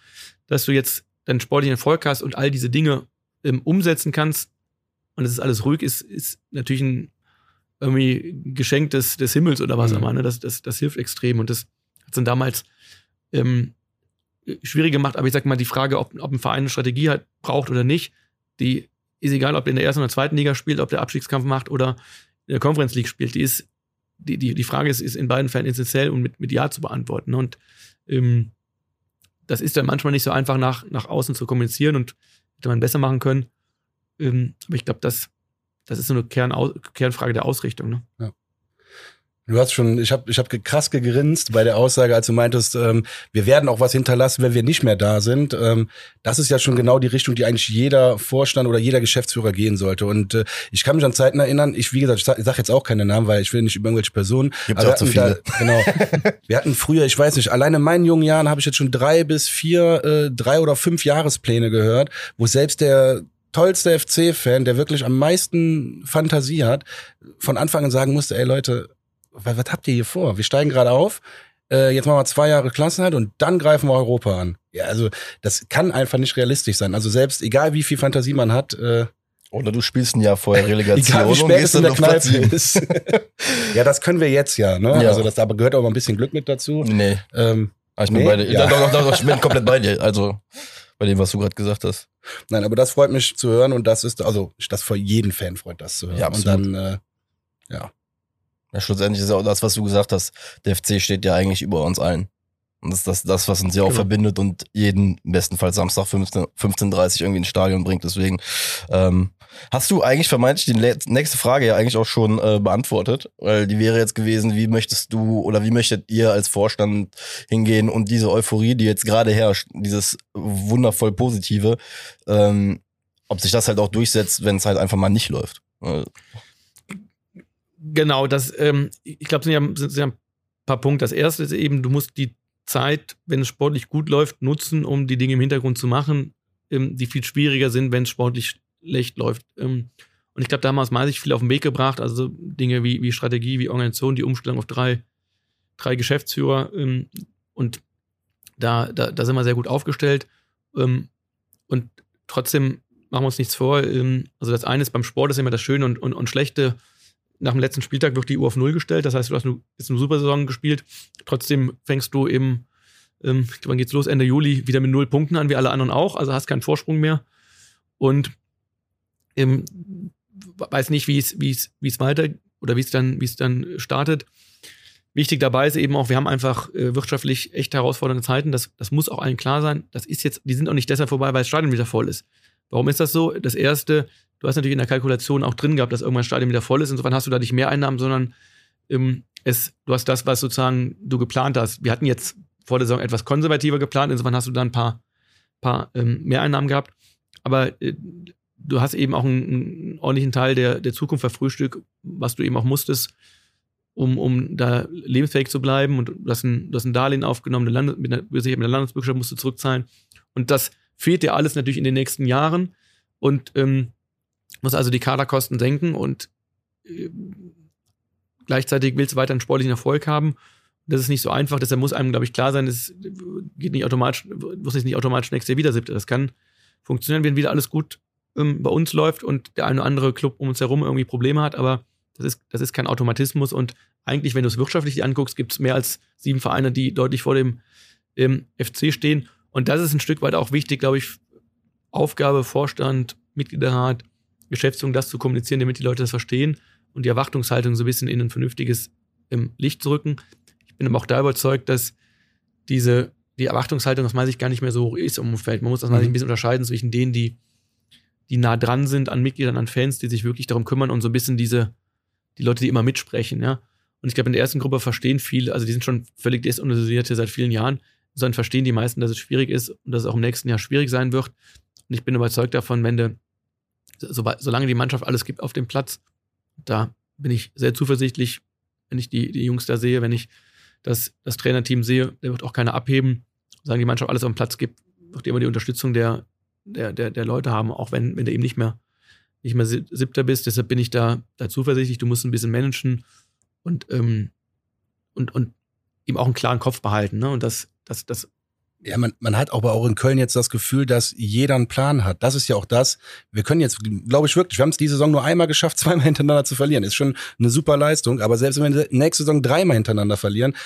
dass du jetzt deinen sportlichen Erfolg hast und all diese Dinge ähm, umsetzen kannst und es ist alles ruhig, ist, ist natürlich ein irgendwie Geschenk des, des Himmels oder was mhm. immer. Ne? Das, das, das hilft extrem und das hat dann damals ähm, schwierig gemacht, aber ich sag mal, die Frage, ob, ob ein Verein eine Strategie hat, braucht oder nicht, die ist egal, ob der in der ersten oder zweiten Liga spielt, ob der Abstiegskampf macht oder in der Conference League spielt. Die ist, die, die, die Frage ist, ist in beiden Fällen essentiell und mit, mit Ja zu beantworten. Und ähm, das ist dann manchmal nicht so einfach nach, nach außen zu kommunizieren und hätte man besser machen können. Ähm, aber ich glaube, das, das ist so eine Kern, Kernfrage der Ausrichtung. Ne? Ja. Du hast schon, ich habe ich hab krass gegrinst bei der Aussage, als du meintest, ähm, wir werden auch was hinterlassen, wenn wir nicht mehr da sind. Ähm, das ist ja schon genau die Richtung, die eigentlich jeder Vorstand oder jeder Geschäftsführer gehen sollte. Und äh, ich kann mich an Zeiten erinnern, ich, wie gesagt, ich sage sag jetzt auch keine Namen, weil ich will nicht über irgendwelche Personen. Gibt auch zu viele. Da, genau. wir hatten früher, ich weiß nicht, allein in meinen jungen Jahren habe ich jetzt schon drei bis vier, äh, drei oder fünf Jahrespläne gehört, wo selbst der tollste FC-Fan, der wirklich am meisten Fantasie hat, von Anfang an sagen musste, ey Leute, was, was habt ihr hier vor? Wir steigen gerade auf, äh, jetzt machen wir zwei Jahre Klassenheit und dann greifen wir Europa an. Ja, also das kann einfach nicht realistisch sein. Also selbst, egal wie viel Fantasie man hat, äh, oder du spielst ein Jahr vorher Relegation Egal, wie spät und gehst in der Kneipe ist. ja, das können wir jetzt ja, ne? Ja. Also das aber gehört auch mal ein bisschen Glück mit dazu. Nee. Ähm, ah, ich bin nee? bei dir. Ja. Doch, doch, doch, ich bin komplett bei dir. Also bei dem, was du gerade gesagt hast. Nein, aber das freut mich zu hören und das ist, also das für jeden Fan freut das zu hören. Ja, absolut. Und dann, äh, ja. Ja, schlussendlich ist ja auch das, was du gesagt hast. Der FC steht ja eigentlich über uns allen. Und das ist das, das was uns ja auch genau. verbindet und jeden im besten Fall Samstag 15.30 15 irgendwie ins Stadion bringt. Deswegen ähm, hast du eigentlich vermeintlich die nächste Frage ja eigentlich auch schon äh, beantwortet. Weil die wäre jetzt gewesen, wie möchtest du oder wie möchtet ihr als Vorstand hingehen und diese Euphorie, die jetzt gerade herrscht, dieses wundervoll Positive, ähm, ob sich das halt auch durchsetzt, wenn es halt einfach mal nicht läuft. Genau, das, ähm, ich glaube, sind ja, sind ja ein paar Punkte. Das erste ist eben, du musst die Zeit, wenn es sportlich gut läuft, nutzen, um die Dinge im Hintergrund zu machen, ähm, die viel schwieriger sind, wenn es sportlich schlecht läuft. Ähm, und ich glaube, damals mal sich viel auf den Weg gebracht, also Dinge wie, wie Strategie, wie Organisation, die Umstellung auf drei, drei Geschäftsführer. Ähm, und da, da, da sind wir sehr gut aufgestellt. Ähm, und trotzdem machen wir uns nichts vor. Ähm, also das eine ist beim Sport ist immer das Schöne und, und, und Schlechte nach dem letzten Spieltag wird die Uhr auf Null gestellt. Das heißt, du hast jetzt eine super Saison gespielt. Trotzdem fängst du im, ähm, wann geht's los? Ende Juli wieder mit null Punkten an, wie alle anderen auch. Also hast keinen Vorsprung mehr. Und ähm, weiß nicht, wie es, wie es, wie es weiter oder wie es dann, wie es dann startet. Wichtig dabei ist eben auch, wir haben einfach äh, wirtschaftlich echt herausfordernde Zeiten. Das, das muss auch allen klar sein. Das ist jetzt, die sind auch nicht deshalb vorbei, weil das Stadion wieder voll ist. Warum ist das so? Das erste, du hast natürlich in der Kalkulation auch drin gehabt, dass irgendwann ein Stadion wieder voll ist. Insofern hast du da nicht mehr Einnahmen, sondern ähm, es, du hast das, was sozusagen du geplant hast. Wir hatten jetzt vor der Saison etwas konservativer geplant, insofern hast du da ein paar, paar ähm, Mehreinnahmen gehabt. Aber äh, du hast eben auch einen, einen, ordentlichen Teil der, der Zukunft verfrühstückt, was du eben auch musstest, um, um da lebensfähig zu bleiben. Und du hast ein, du hast ein Darlehen aufgenommen, eine Land, mit, einer, mit der Landesbürgerschaft musst du zurückzahlen. Und das fehlt dir alles natürlich in den nächsten Jahren. Und ähm, muss also die Kaderkosten senken und äh, gleichzeitig willst du weiter einen sportlichen Erfolg haben. Das ist nicht so einfach, deshalb muss einem, glaube ich, klar sein, es geht nicht automatisch, muss nicht automatisch nächstes Jahr wieder siebter. Das kann funktionieren, wenn wieder alles gut ähm, bei uns läuft und der eine oder andere Club um uns herum irgendwie Probleme hat, aber das ist, das ist kein Automatismus und eigentlich, wenn du es wirtschaftlich anguckst, gibt es mehr als sieben Vereine, die deutlich vor dem ähm, FC stehen. Und das ist ein Stück weit auch wichtig, glaube ich, Aufgabe, Vorstand, Mitgliederrat, Geschäftsführung das zu kommunizieren, damit die Leute das verstehen und die Erwartungshaltung so ein bisschen in ein vernünftiges ähm, Licht zu rücken. Ich bin aber auch da überzeugt, dass diese, die Erwartungshaltung aus meiner Sicht gar nicht mehr so hoch ist im Umfeld. Man muss aus meiner Sicht ein bisschen unterscheiden zwischen denen, die, die nah dran sind an Mitgliedern, an Fans, die sich wirklich darum kümmern und so ein bisschen diese, die Leute, die immer mitsprechen, ja. Und ich glaube, in der ersten Gruppe verstehen viele, also die sind schon völlig hier seit vielen Jahren, sondern verstehen die meisten, dass es schwierig ist und dass es auch im nächsten Jahr schwierig sein wird. Und ich bin überzeugt davon, wenn du so, solange die Mannschaft alles gibt auf dem Platz, da bin ich sehr zuversichtlich, wenn ich die, die Jungs da sehe, wenn ich das, das Trainerteam sehe, der wird auch keiner abheben. Solange die Mannschaft alles auf dem Platz gibt, wird immer die Unterstützung der, der, der, der Leute haben, auch wenn, wenn du eben nicht mehr, nicht mehr siebter bist. Deshalb bin ich da, da zuversichtlich. Du musst ein bisschen managen und, ähm, und, und eben auch einen klaren Kopf behalten. Ne? Und das, das, das ja, man, man hat aber auch in Köln jetzt das Gefühl, dass jeder einen Plan hat. Das ist ja auch das. Wir können jetzt, glaube ich wirklich, wir haben es diese Saison nur einmal geschafft, zweimal hintereinander zu verlieren. Ist schon eine super Leistung. Aber selbst wenn wir nächste Saison dreimal hintereinander verlieren,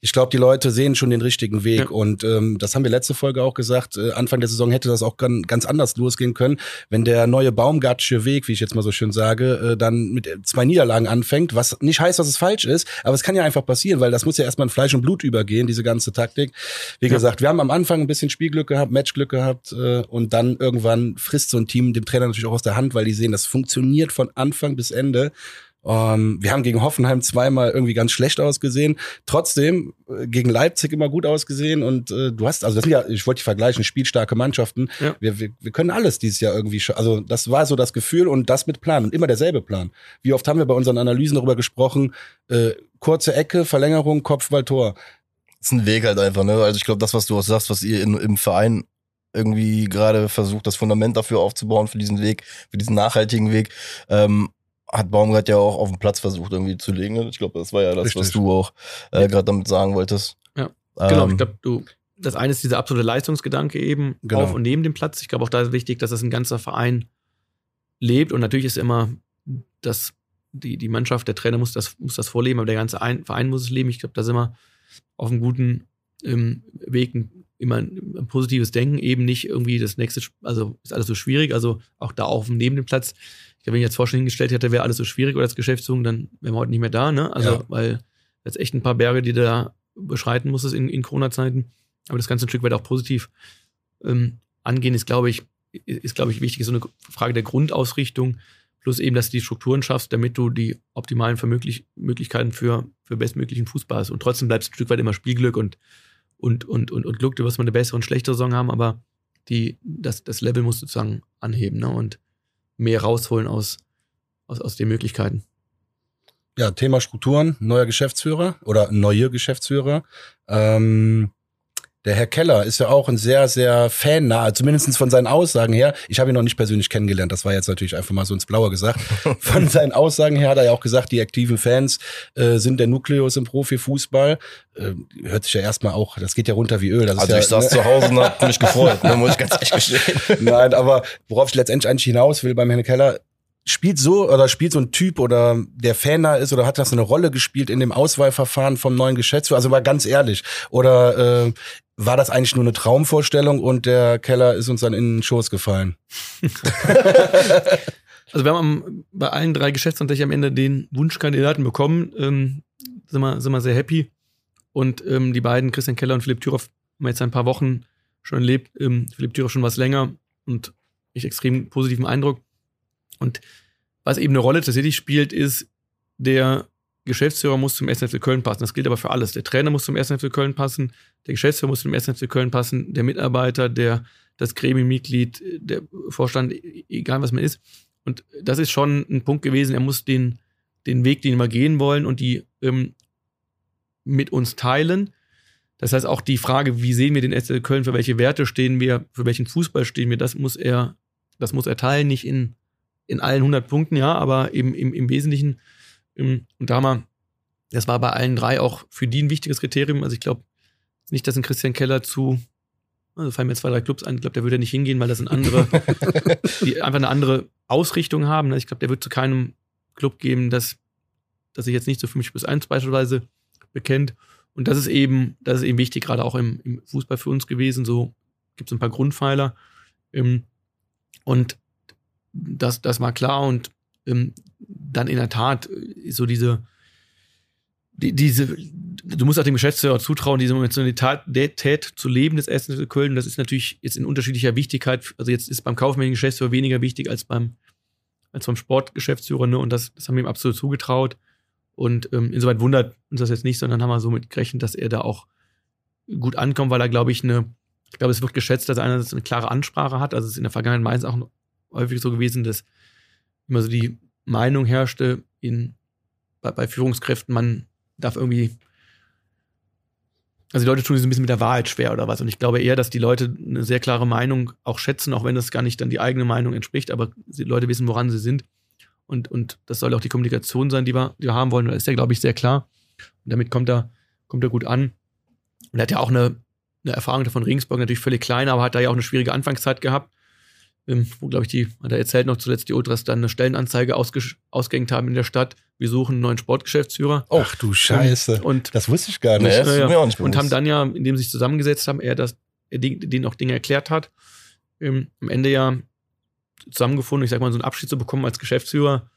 Ich glaube, die Leute sehen schon den richtigen Weg. Ja. Und ähm, das haben wir letzte Folge auch gesagt. Äh, Anfang der Saison hätte das auch gan- ganz anders losgehen können, wenn der neue Baumgartsche Weg, wie ich jetzt mal so schön sage, äh, dann mit zwei Niederlagen anfängt. Was nicht heißt, dass es falsch ist, aber es kann ja einfach passieren, weil das muss ja erstmal in Fleisch und Blut übergehen, diese ganze Taktik. Wie Ja. gesagt, wir haben am Anfang ein bisschen Spielglück gehabt, Matchglück gehabt äh, und dann irgendwann frisst so ein Team dem Trainer natürlich auch aus der Hand, weil die sehen, das funktioniert von Anfang bis Ende. Ähm, wir haben gegen Hoffenheim zweimal irgendwie ganz schlecht ausgesehen. Trotzdem äh, gegen Leipzig immer gut ausgesehen. Und äh, du hast, also das sind ja, ich wollte die vergleichen, spielstarke Mannschaften. Ja. Wir, wir, wir können alles dieses Jahr irgendwie schon. Also das war so das Gefühl und das mit Plan und immer derselbe Plan. Wie oft haben wir bei unseren Analysen darüber gesprochen, äh, kurze Ecke, Verlängerung, Kopfball, Tor. ist ein Weg halt einfach, ne? Also ich glaube, das, was du auch sagst, was ihr in, im Verein irgendwie gerade versucht, das Fundament dafür aufzubauen, für diesen Weg, für diesen nachhaltigen Weg, ähm, hat Baumgart ja auch auf dem Platz versucht irgendwie zu legen. Ich glaube, das war ja das, was Richtig. du auch äh, gerade damit sagen wolltest. Ja. Ähm, Genau, ich glaube, du, das eine ist dieser absolute Leistungsgedanke eben Genau. auf und neben dem Platz. Ich glaube auch da ist wichtig, dass das ein ganzer Verein lebt und natürlich ist immer das, die, die Mannschaft, der Trainer muss das, muss das vorleben, aber der ganze ein, Verein muss es leben. Ich glaube, da sind wir auf einem guten ähm, Weg, ein, immer ein, positives Denken, eben nicht irgendwie das nächste, also ist alles so schwierig, also auch da auf und neben dem Platz. Ich glaube, wenn ich jetzt Vorstellung hingestellt hätte, wäre alles so schwierig oder als Geschäftsführung, dann wären wir heute nicht mehr da, ne? Also, Ja. weil jetzt echt ein paar Berge, die du da beschreiten musstest in, in Corona-Zeiten. Aber das Ganze ein Stück weit auch positiv ähm, angehen, ist, glaube ich, ist, glaube ich, wichtig, ist so eine Frage der Grundausrichtung, plus eben, dass du die Strukturen schaffst, damit du die optimalen Vermöglich Möglichkeiten für, für bestmöglichen Fußball hast. Und trotzdem bleibst ein Stück weit immer Spielglück und, und, und, und, und du wirst mal eine bessere und schlechtere Saison haben, aber die, das, das Level musst du sozusagen anheben ne? und mehr rausholen aus, aus, aus den Möglichkeiten. Ja, Thema Strukturen, neuer Geschäftsführer oder neue Geschäftsführer. Ähm, der Herr Keller ist ja auch ein sehr, sehr fannah, zumindest von seinen Aussagen her. Ich habe ihn noch nicht persönlich kennengelernt, das war jetzt natürlich einfach mal so ins Blaue gesagt. Von seinen Aussagen her hat er ja auch gesagt, die aktiven Fans äh, sind der Nukleus im Profifußball. Äh, hört sich ja erstmal auch, das geht ja runter wie Öl. Das also ist ich ja, saß zu Hause und hab mich gefreut, ne, muss ich ganz ehrlich gestehen. Nein, aber worauf ich letztendlich eigentlich hinaus will beim Herrn Keller, spielt so oder spielt so ein Typ oder der Fan da ist oder hat das eine Rolle gespielt in dem Auswahlverfahren vom neuen Geschäftsführer? Also mal ganz ehrlich. Oder äh, war das eigentlich nur eine Traumvorstellung und der Keller ist uns dann in den Schoß gefallen? Also wir haben am, bei allen drei Geschäftsanteilchen am Ende den Wunschkandidaten bekommen. Ähm, sind, wir, sind wir sehr happy. Und ähm, die beiden, Christian Keller und Philipp Thüroff, haben jetzt ein paar Wochen schon erlebt. Ähm, Philipp Thüroff schon was länger und ich extrem positiven Eindruck. Und was eben eine Rolle tatsächlich spielt, ist, der Geschäftsführer muss zum 1. FC Köln passen. Das gilt aber für alles. Der Trainer muss zum 1. FC Köln passen, der Geschäftsführer muss zum 1. FC Köln passen, der Mitarbeiter, der das Gremienmitglied, der Vorstand, egal was man ist. Und das ist schon ein Punkt gewesen, er muss den, den Weg, den wir gehen wollen und die ähm, mit uns teilen. Das heißt, auch die Frage, wie sehen wir den SC Köln, für welche Werte stehen wir, für welchen Fußball stehen wir, das muss er, das muss er teilen, nicht in, in allen 100 Punkten, ja, aber eben im, im Wesentlichen. Ähm, Und da haben wir, das war bei allen drei auch für die ein wichtiges Kriterium. Also ich glaube nicht, dass ein Christian Keller zu, also fallen mir zwei, drei Clubs ein, ich glaube, der würde nicht hingehen, weil das sind andere, die einfach eine andere Ausrichtung haben. ne? Ich glaube, der wird zu keinem Club geben, das, das sich jetzt nicht zu 50 bis 1 beispielsweise bekennt. Und das ist eben, das ist eben wichtig, gerade auch im, im Fußball für uns gewesen. So gibt es ein paar Grundpfeiler. Ähm, und das, das war klar. Und ähm, dann in der Tat ist so diese, die, diese, du musst auch dem Geschäftsführer zutrauen, diese Emotionalität zu leben des ersten FC Köln. Das ist natürlich jetzt in unterschiedlicher Wichtigkeit. Also jetzt ist beim kaufmännischen Geschäftsführer weniger wichtig als beim, als beim Sportgeschäftsführer. Ne? Und das, das haben wir ihm absolut zugetraut. Und ähm, insoweit wundert uns das jetzt nicht, sondern haben wir so mit gerechnet, dass er da auch gut ankommt, weil er, glaube ich, eine, ich glaube, es wird geschätzt, dass er einerseits eine klare Ansprache hat. Also es ist in der Vergangenheit meistens auch häufig so gewesen, dass immer so die Meinung herrschte in, bei, bei Führungskräften, man darf irgendwie, also die Leute tun sich ein bisschen mit der Wahrheit schwer oder was. Und ich glaube eher, dass die Leute eine sehr klare Meinung auch schätzen, auch wenn das gar nicht dann die eigene Meinung entspricht, aber die Leute wissen, woran sie sind. Und, und das soll auch die Kommunikation sein, die wir, die wir haben wollen. Das ist ja, glaube ich, sehr klar. Und damit kommt er, kommt er gut an. Und er hat ja auch eine, eine Erfahrung davon Regensburg, natürlich völlig klein, aber hat da ja auch eine schwierige Anfangszeit gehabt. Ähm, wo, glaube ich, die, hat er erzählt noch zuletzt, die Ultras dann eine Stellenanzeige ausgehängt haben in der Stadt. Wir suchen einen neuen Sportgeschäftsführer. Ach du Scheiße. Und, das wusste ich gar nicht. Nee, das ist ja, mir auch nicht und haben dann ja, indem sie sich zusammengesetzt haben, er das, er den- denen auch Dinge erklärt hat, ähm, am Ende ja zusammengefunden, ich sag mal, so einen Abschied zu bekommen als Geschäftsführer,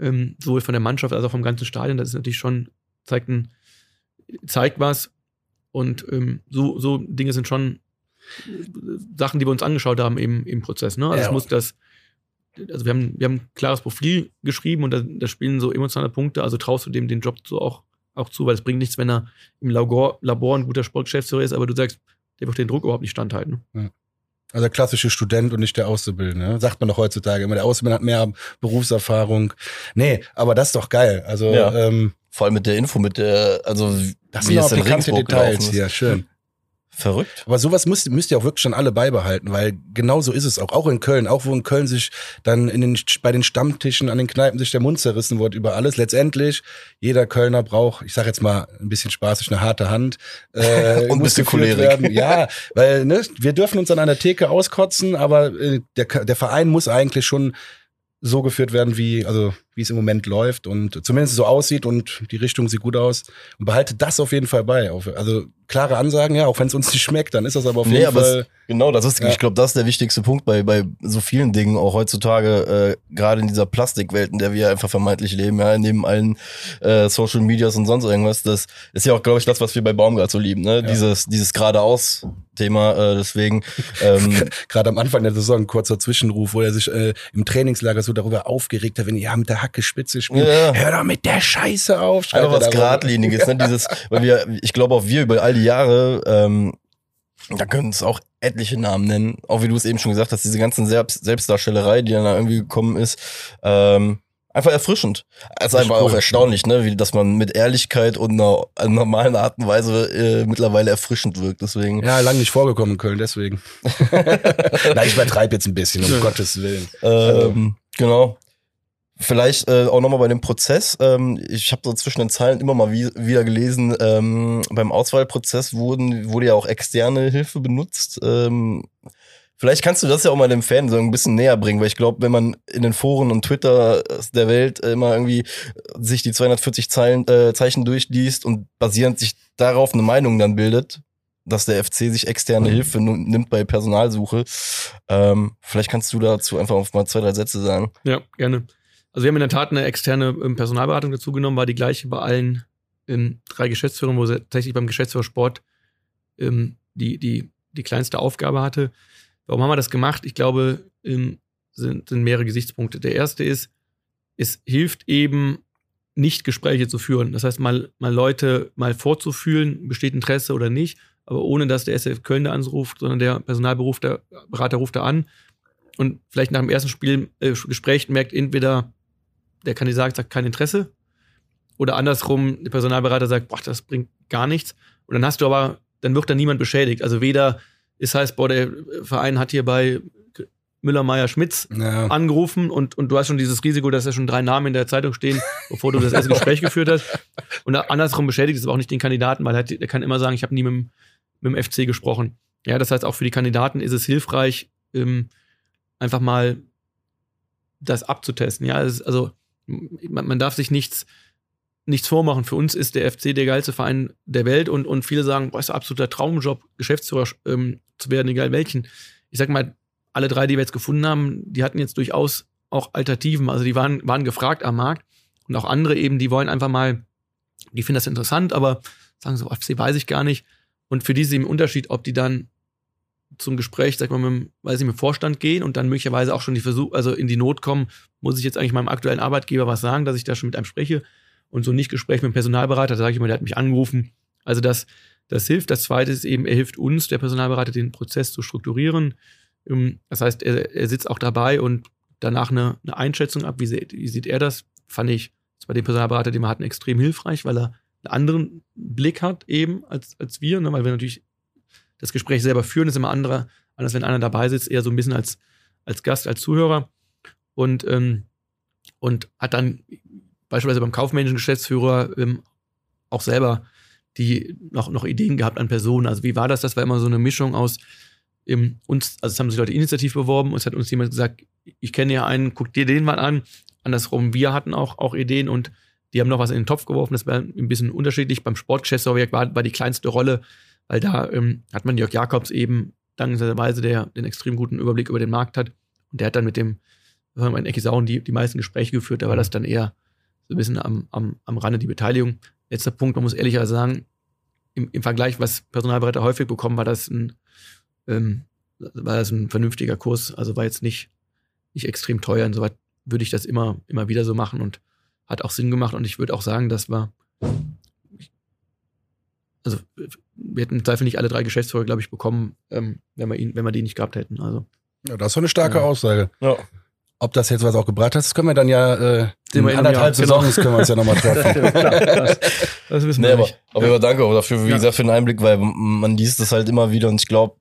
ähm, sowohl von der Mannschaft als auch vom ganzen Stadion. Das ist natürlich schon, zeigt, ein, zeigt was. Und ähm, so, so Dinge sind schon Sachen, die wir uns angeschaut haben im, im Prozess. Ne? Also Ja. es muss das, also wir haben, wir haben ein klares Profil geschrieben und da, da spielen so emotionale Punkte, also traust du dem den Job so auch, auch zu, weil es bringt nichts, wenn er im Labor, Labor ein guter Sportgeschäftsführer ist, aber du sagst, der wird den Druck überhaupt nicht standhalten. Also der klassische Student und nicht der Auszubildende. ne? Sagt man doch heutzutage immer. Der Auszubildende hat mehr Berufserfahrung. Nee, aber das ist doch geil. Also Ja. ähm, Vor allem mit der Info, mit der, also das wie sind es auch in Regensburg Details hier. Schön. Verrückt. Aber sowas müsst, müsst ihr auch wirklich schon alle beibehalten, weil genau so ist es auch. Auch in Köln, auch wo in Köln sich dann in den, bei den Stammtischen an den Kneipen sich der Mund zerrissen wird über alles. Letztendlich, jeder Kölner braucht, ich sage jetzt mal ein bisschen spaßig, eine harte Hand. Äh, Und ein bisschen Cholerik. werden. Ja, weil ne, wir dürfen uns an einer Theke auskotzen, aber äh, der, der Verein muss eigentlich schon so geführt werden, wie, also, wie es im Moment läuft und zumindest so aussieht und die Richtung sieht gut aus. Und behalte das auf jeden Fall bei. Also klare Ansagen, ja, auch wenn es uns nicht schmeckt, dann ist das aber auf Nee, jeden aber Fall. es, genau, das ist, Ja. ich glaube, das ist der wichtigste Punkt bei, bei so vielen Dingen, auch heutzutage, äh, gerade in dieser Plastikwelt, in der wir einfach vermeintlich leben, ja, neben allen äh, Social Medias und sonst irgendwas. Das ist ja auch, glaube ich, das, was wir bei Baumgart so lieben, ne? Dieses, dieses geradeaus-Thema, äh, deswegen, ähm, Gerade am Anfang der Saison ein kurzer Zwischenruf, wo er sich äh, im Trainingslager so darüber aufgeregt hat, wenn ja mit der Hacke Spitze spielt. Ja. Hör doch mit der Scheiße auf. Einfach was. Gradliniges, ne? Dieses, weil wir, ich glaube auch wir über all die Jahre, ähm, da können es auch etliche Namen nennen, auch wie du es eben schon gesagt hast, diese ganzen Selbst Selbstdarstellerei, die dann da irgendwie gekommen ist, ähm, einfach erfrischend. Es ist Richtig einfach auch cool. erstaunlich, ne, wie dass man mit Ehrlichkeit und einer, einer normalen Art und Weise äh, mittlerweile erfrischend wirkt. Deswegen, Ja, lang nicht vorgekommen in Köln, deswegen. Nein, ich übertreibe jetzt ein bisschen, um. Gottes Willen. Ähm, genau. Vielleicht äh, auch nochmal bei dem Prozess. Ähm, ich habe so zwischen den Zeilen immer mal wie, wieder gelesen, ähm, beim Auswahlprozess wurden, wurde ja auch externe Hilfe benutzt. Ähm, vielleicht kannst du das ja auch mal dem Fan so ein bisschen näher bringen, weil ich glaube, wenn man in den Foren und Twitter der Welt immer irgendwie sich die 240 Zeilen, äh, Zeichen durchliest und basierend sich darauf eine Meinung dann bildet, dass der FC sich externe Hilfe nu- nimmt bei Personalsuche. Ähm, vielleicht kannst du dazu einfach mal zwei, drei Sätze sagen. Ja, gerne. Also wir haben in der Tat eine externe ähm, Personalberatung dazu genommen, war die gleiche bei allen ähm, drei Geschäftsführern, wo sie tatsächlich beim Geschäftsführer Sport ähm, die, die, die kleinste Aufgabe hatte. Warum haben wir das gemacht? Ich glaube, ähm, sind, sind mehrere Gesichtspunkte. Der erste ist, es hilft eben, nicht Gespräche zu führen. Das heißt, mal, mal Leute mal vorzufühlen, besteht Interesse oder nicht, aber ohne dass der SF Köln da anruft, sondern der Personalberater Berater ruft da an und vielleicht nach dem ersten Spiel äh, Gespräch merkt entweder der Kandidat sagt kein Interesse oder andersrum der Personalberater sagt, boah, das bringt gar nichts und dann hast du aber dann wird da niemand beschädigt. Also weder es heißt, boah, der Verein hat hier bei Müller, Meier, Schmitz Ja. angerufen und, und du hast schon dieses Risiko, dass da schon drei Namen in der Zeitung stehen, bevor du das erste Gespräch geführt hast. Und andersrum beschädigt es aber auch nicht den Kandidaten, weil er, hat- er kann immer sagen, ich habe nie mit, dem- mit dem FC gesprochen. Ja, das heißt, auch für die Kandidaten ist es hilfreich, ähm, einfach mal das abzutesten. Ja, es ist, also man, man darf sich nichts, nichts vormachen. Für uns ist der FC der geilste Verein der Welt und, und viele sagen, boah, ist ein absoluter Traumjob, Geschäftsführer ähm, zu werden, egal welchen. Ich sag mal, alle drei, die wir jetzt gefunden haben, die hatten jetzt durchaus auch Alternativen. Also die waren, waren gefragt am Markt. Und auch andere eben, die wollen einfach mal, die finden das interessant, aber sagen so, FC weiß ich gar nicht. Und für die ist eben Unterschied, ob die dann zum Gespräch, sag mal, mit, dem, weiß ich, mit dem Vorstand gehen und dann möglicherweise auch schon die Versuch, also in die Not kommen, muss ich jetzt eigentlich meinem aktuellen Arbeitgeber was sagen, dass ich da schon mit einem spreche. Und so ein Nicht-Gespräch mit dem Personalberater, da sage ich immer, der hat mich angerufen. Also das, das hilft. Das zweite ist eben, er hilft uns, der Personalberater, den Prozess zu strukturieren. Ähm, Das heißt, er, er sitzt auch dabei und danach eine, eine Einschätzung ab. Wie, se- wie sieht er das? Fand ich das bei dem Personalberater, den wir hatten, extrem hilfreich, weil er einen anderen Blick hat eben als, als wir, ne? weil wir natürlich das Gespräch selber führen, ist immer andere, anders, wenn einer dabei sitzt, eher so ein bisschen als, als Gast, als Zuhörer. Und, ähm, und hat dann beispielsweise beim kaufmännischen Geschäftsführer ähm, auch selber die noch, noch Ideen gehabt an Personen. Also wie war das? Das war immer so eine Mischung aus ähm, uns, also es haben sich Leute initiativ beworben, uns hat uns jemand gesagt, ich kenne ja einen, guck dir den mal an. Andersrum, wir hatten auch, auch Ideen und die haben noch was in den Topf geworfen. Das war ein bisschen unterschiedlich. Beim Sportgeschäftswerk war, war die kleinste Rolle, weil da ähm, hat man Jörg Jakobs eben dankenswerterweise, der den extrem guten Überblick über den Markt hat. Und der hat dann mit dem, in Eckisauen die, die meisten Gespräche geführt. Da war das dann eher so ein bisschen am, am, am Rande die Beteiligung. Letzter Punkt, man muss ehrlicherweise sagen, im, im Vergleich, was Personalberater häufig bekommen, war das ein, ähm, war das ein vernünftiger Kurs. Also war jetzt nicht, nicht extrem teuer. Insoweit würde ich das immer, immer wieder so machen und hat auch Sinn gemacht. Und ich würde auch sagen, das war, also wir hätten im Zweifel nicht alle drei Geschäftsführer, glaube ich, bekommen, ähm, wenn, wir ihn, wenn wir die nicht gehabt hätten. Also. Ja, das ist eine starke Ja. Aussage. Ja. Ob das jetzt was auch gebracht hat, das können wir dann ja äh, in anderthalb genau. Saisons können wir uns ja nochmal treffen. das, das wissen Nee, wir aber nicht. jeden Fall danke auch dafür, wie Ja. gesagt, für den Einblick, weil man liest das halt immer wieder und ich glaube,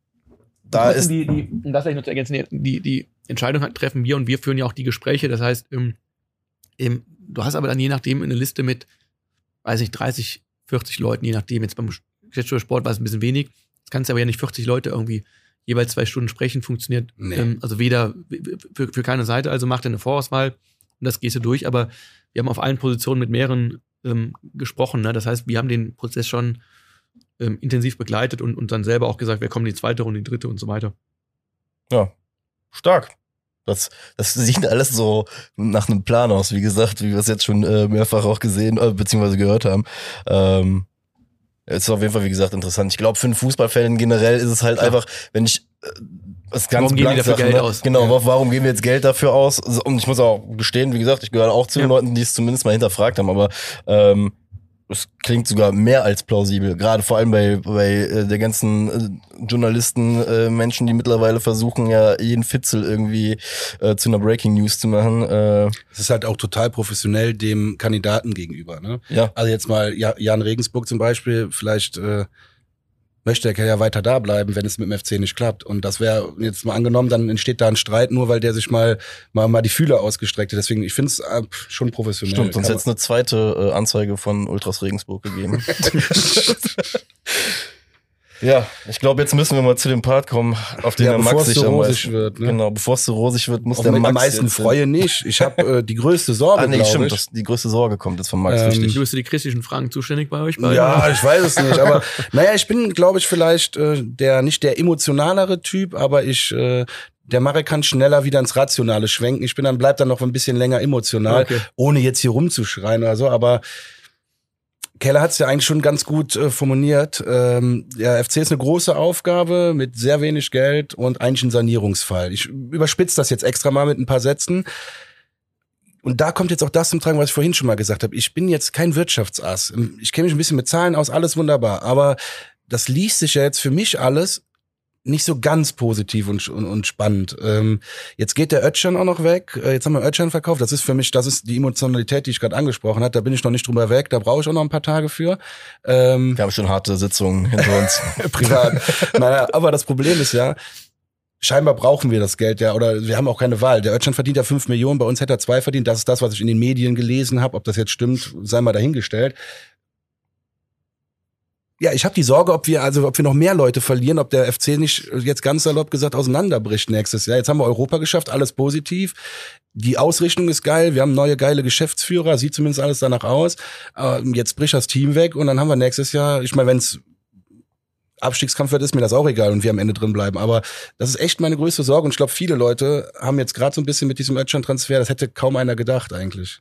da ist. die, die, um das vielleicht noch zu ergänzen, die, die Entscheidung halt treffen wir und wir führen ja auch die Gespräche. Das heißt, ähm, ähm, du hast aber dann je nachdem eine Liste mit, weiß ich, 30, 40 Leuten, je nachdem. Jetzt beim Geschäftsführersport war es ein bisschen wenig. Das kannst aber ja nicht 40 Leute irgendwie jeweils zwei Stunden sprechen, funktioniert. Nee. Ähm, also weder für, für keine Seite, also macht er eine Vorauswahl und das gehst du durch. Aber wir haben auf allen Positionen mit mehreren ähm, gesprochen. Ne? Das heißt, wir haben den Prozess schon ähm, intensiv begleitet und, und dann selber auch gesagt, wir kommen in die zweite Runde, die dritte und so weiter. Ja, stark. Das, das sieht alles so nach einem Plan aus, wie gesagt, wie wir es jetzt schon äh, mehrfach auch gesehen äh, bzw. gehört haben. Ähm, es ist auf jeden Fall, wie gesagt, interessant. Ich glaube, für einen Fußballfan generell ist es halt Klar. einfach, wenn ich äh, das ganz Warum geben Geld ne? aus? Genau, Ja. wa- warum geben wir jetzt Geld dafür aus? Und ich muss auch gestehen, wie gesagt, ich gehöre auch zu den Ja. Leuten, die es zumindest mal hinterfragt haben, aber ähm, es klingt sogar mehr als plausibel, gerade vor allem bei, bei äh, der ganzen äh, Journalisten, äh, Menschen, die mittlerweile versuchen, ja jeden Fitzel irgendwie äh, zu einer Breaking News zu machen. Äh, Es ist halt auch total professionell dem Kandidaten gegenüber. Ne? ja, Also jetzt mal Ja- Jan Regensburg zum Beispiel, vielleicht äh, möchte er ja weiter da bleiben, wenn es mit dem FC nicht klappt. Und das wäre jetzt mal angenommen, dann entsteht da ein Streit, nur weil der sich mal mal, mal die Fühler ausgestreckt hat. Deswegen, ich finde es äh, schon professionell. stimmt. Sonst hätte es eine zweite äh, Anzeige von Ultras Regensburg gegeben. ja, ich glaube, jetzt müssen wir mal zu dem Part kommen, auf den Ja, der Max sich so am rosig meisten, wird, ne? Genau, bevor es so rosig wird, muss Auch der Max am meisten jetzt, freue nicht. Ich habe äh, die größte Sorge, Ah, nee, stimmt, ich. das, die größte Sorge kommt jetzt von Max, Ähm, richtig. Du bist für die christlichen Fragen zuständig bei euch beiden? Ja, ich weiß es nicht, aber naja, ich bin, glaube ich, vielleicht äh, der nicht der emotionalere Typ, aber ich äh, der Marek kann schneller wieder ins Rationale schwenken. Ich bin dann bleib dann noch ein bisschen länger emotional, Okay. ohne jetzt hier rumzuschreien oder so. Aber Keller hat es ja eigentlich schon ganz gut äh, formuliert. Ähm, der FC ist eine große Aufgabe mit sehr wenig Geld und eigentlich ein Sanierungsfall. Ich überspitze das jetzt extra mal mit ein paar Sätzen. Und da kommt jetzt auch das zum Tragen, was ich vorhin schon mal gesagt habe. Ich bin jetzt kein Wirtschaftsass. Ich kenne mich ein bisschen mit Zahlen aus, alles wunderbar. Aber das liest sich ja jetzt für mich alles nicht so ganz positiv und, und, und spannend. Ähm, jetzt geht der Ötchan auch noch weg. Äh, jetzt haben wir Ötchan verkauft. Das ist für mich, das ist die Emotionalität, die ich gerade angesprochen habe. Da bin ich noch nicht drüber weg. Da brauche ich auch noch ein paar Tage für. Ähm, Wir haben schon harte Sitzungen hinter uns. privat. naja, aber das Problem ist ja, scheinbar brauchen wir das Geld ja, oder wir haben auch keine Wahl. Der Ötchan verdient ja fünf Millionen, bei uns hätte er zwei verdient. Das ist das, was ich in den Medien gelesen habe. Ob das jetzt stimmt, sei mal dahingestellt. Ja, ich habe die Sorge, ob wir also, ob wir noch mehr Leute verlieren, ob der FC nicht jetzt ganz salopp gesagt auseinanderbricht nächstes Jahr. Jetzt haben wir Europa geschafft, alles positiv. Die Ausrichtung ist geil, wir haben neue geile Geschäftsführer, sieht zumindest alles danach aus. Ähm, jetzt bricht das Team weg und dann haben wir nächstes Jahr, ich meine, wenn's Abstiegskampf wird, ist mir das auch egal und wir am Ende drin bleiben. Aber das ist echt meine größte Sorge und ich glaube, viele Leute haben jetzt gerade so ein bisschen mit diesem Ötchan-Transfer, das hätte kaum einer gedacht eigentlich.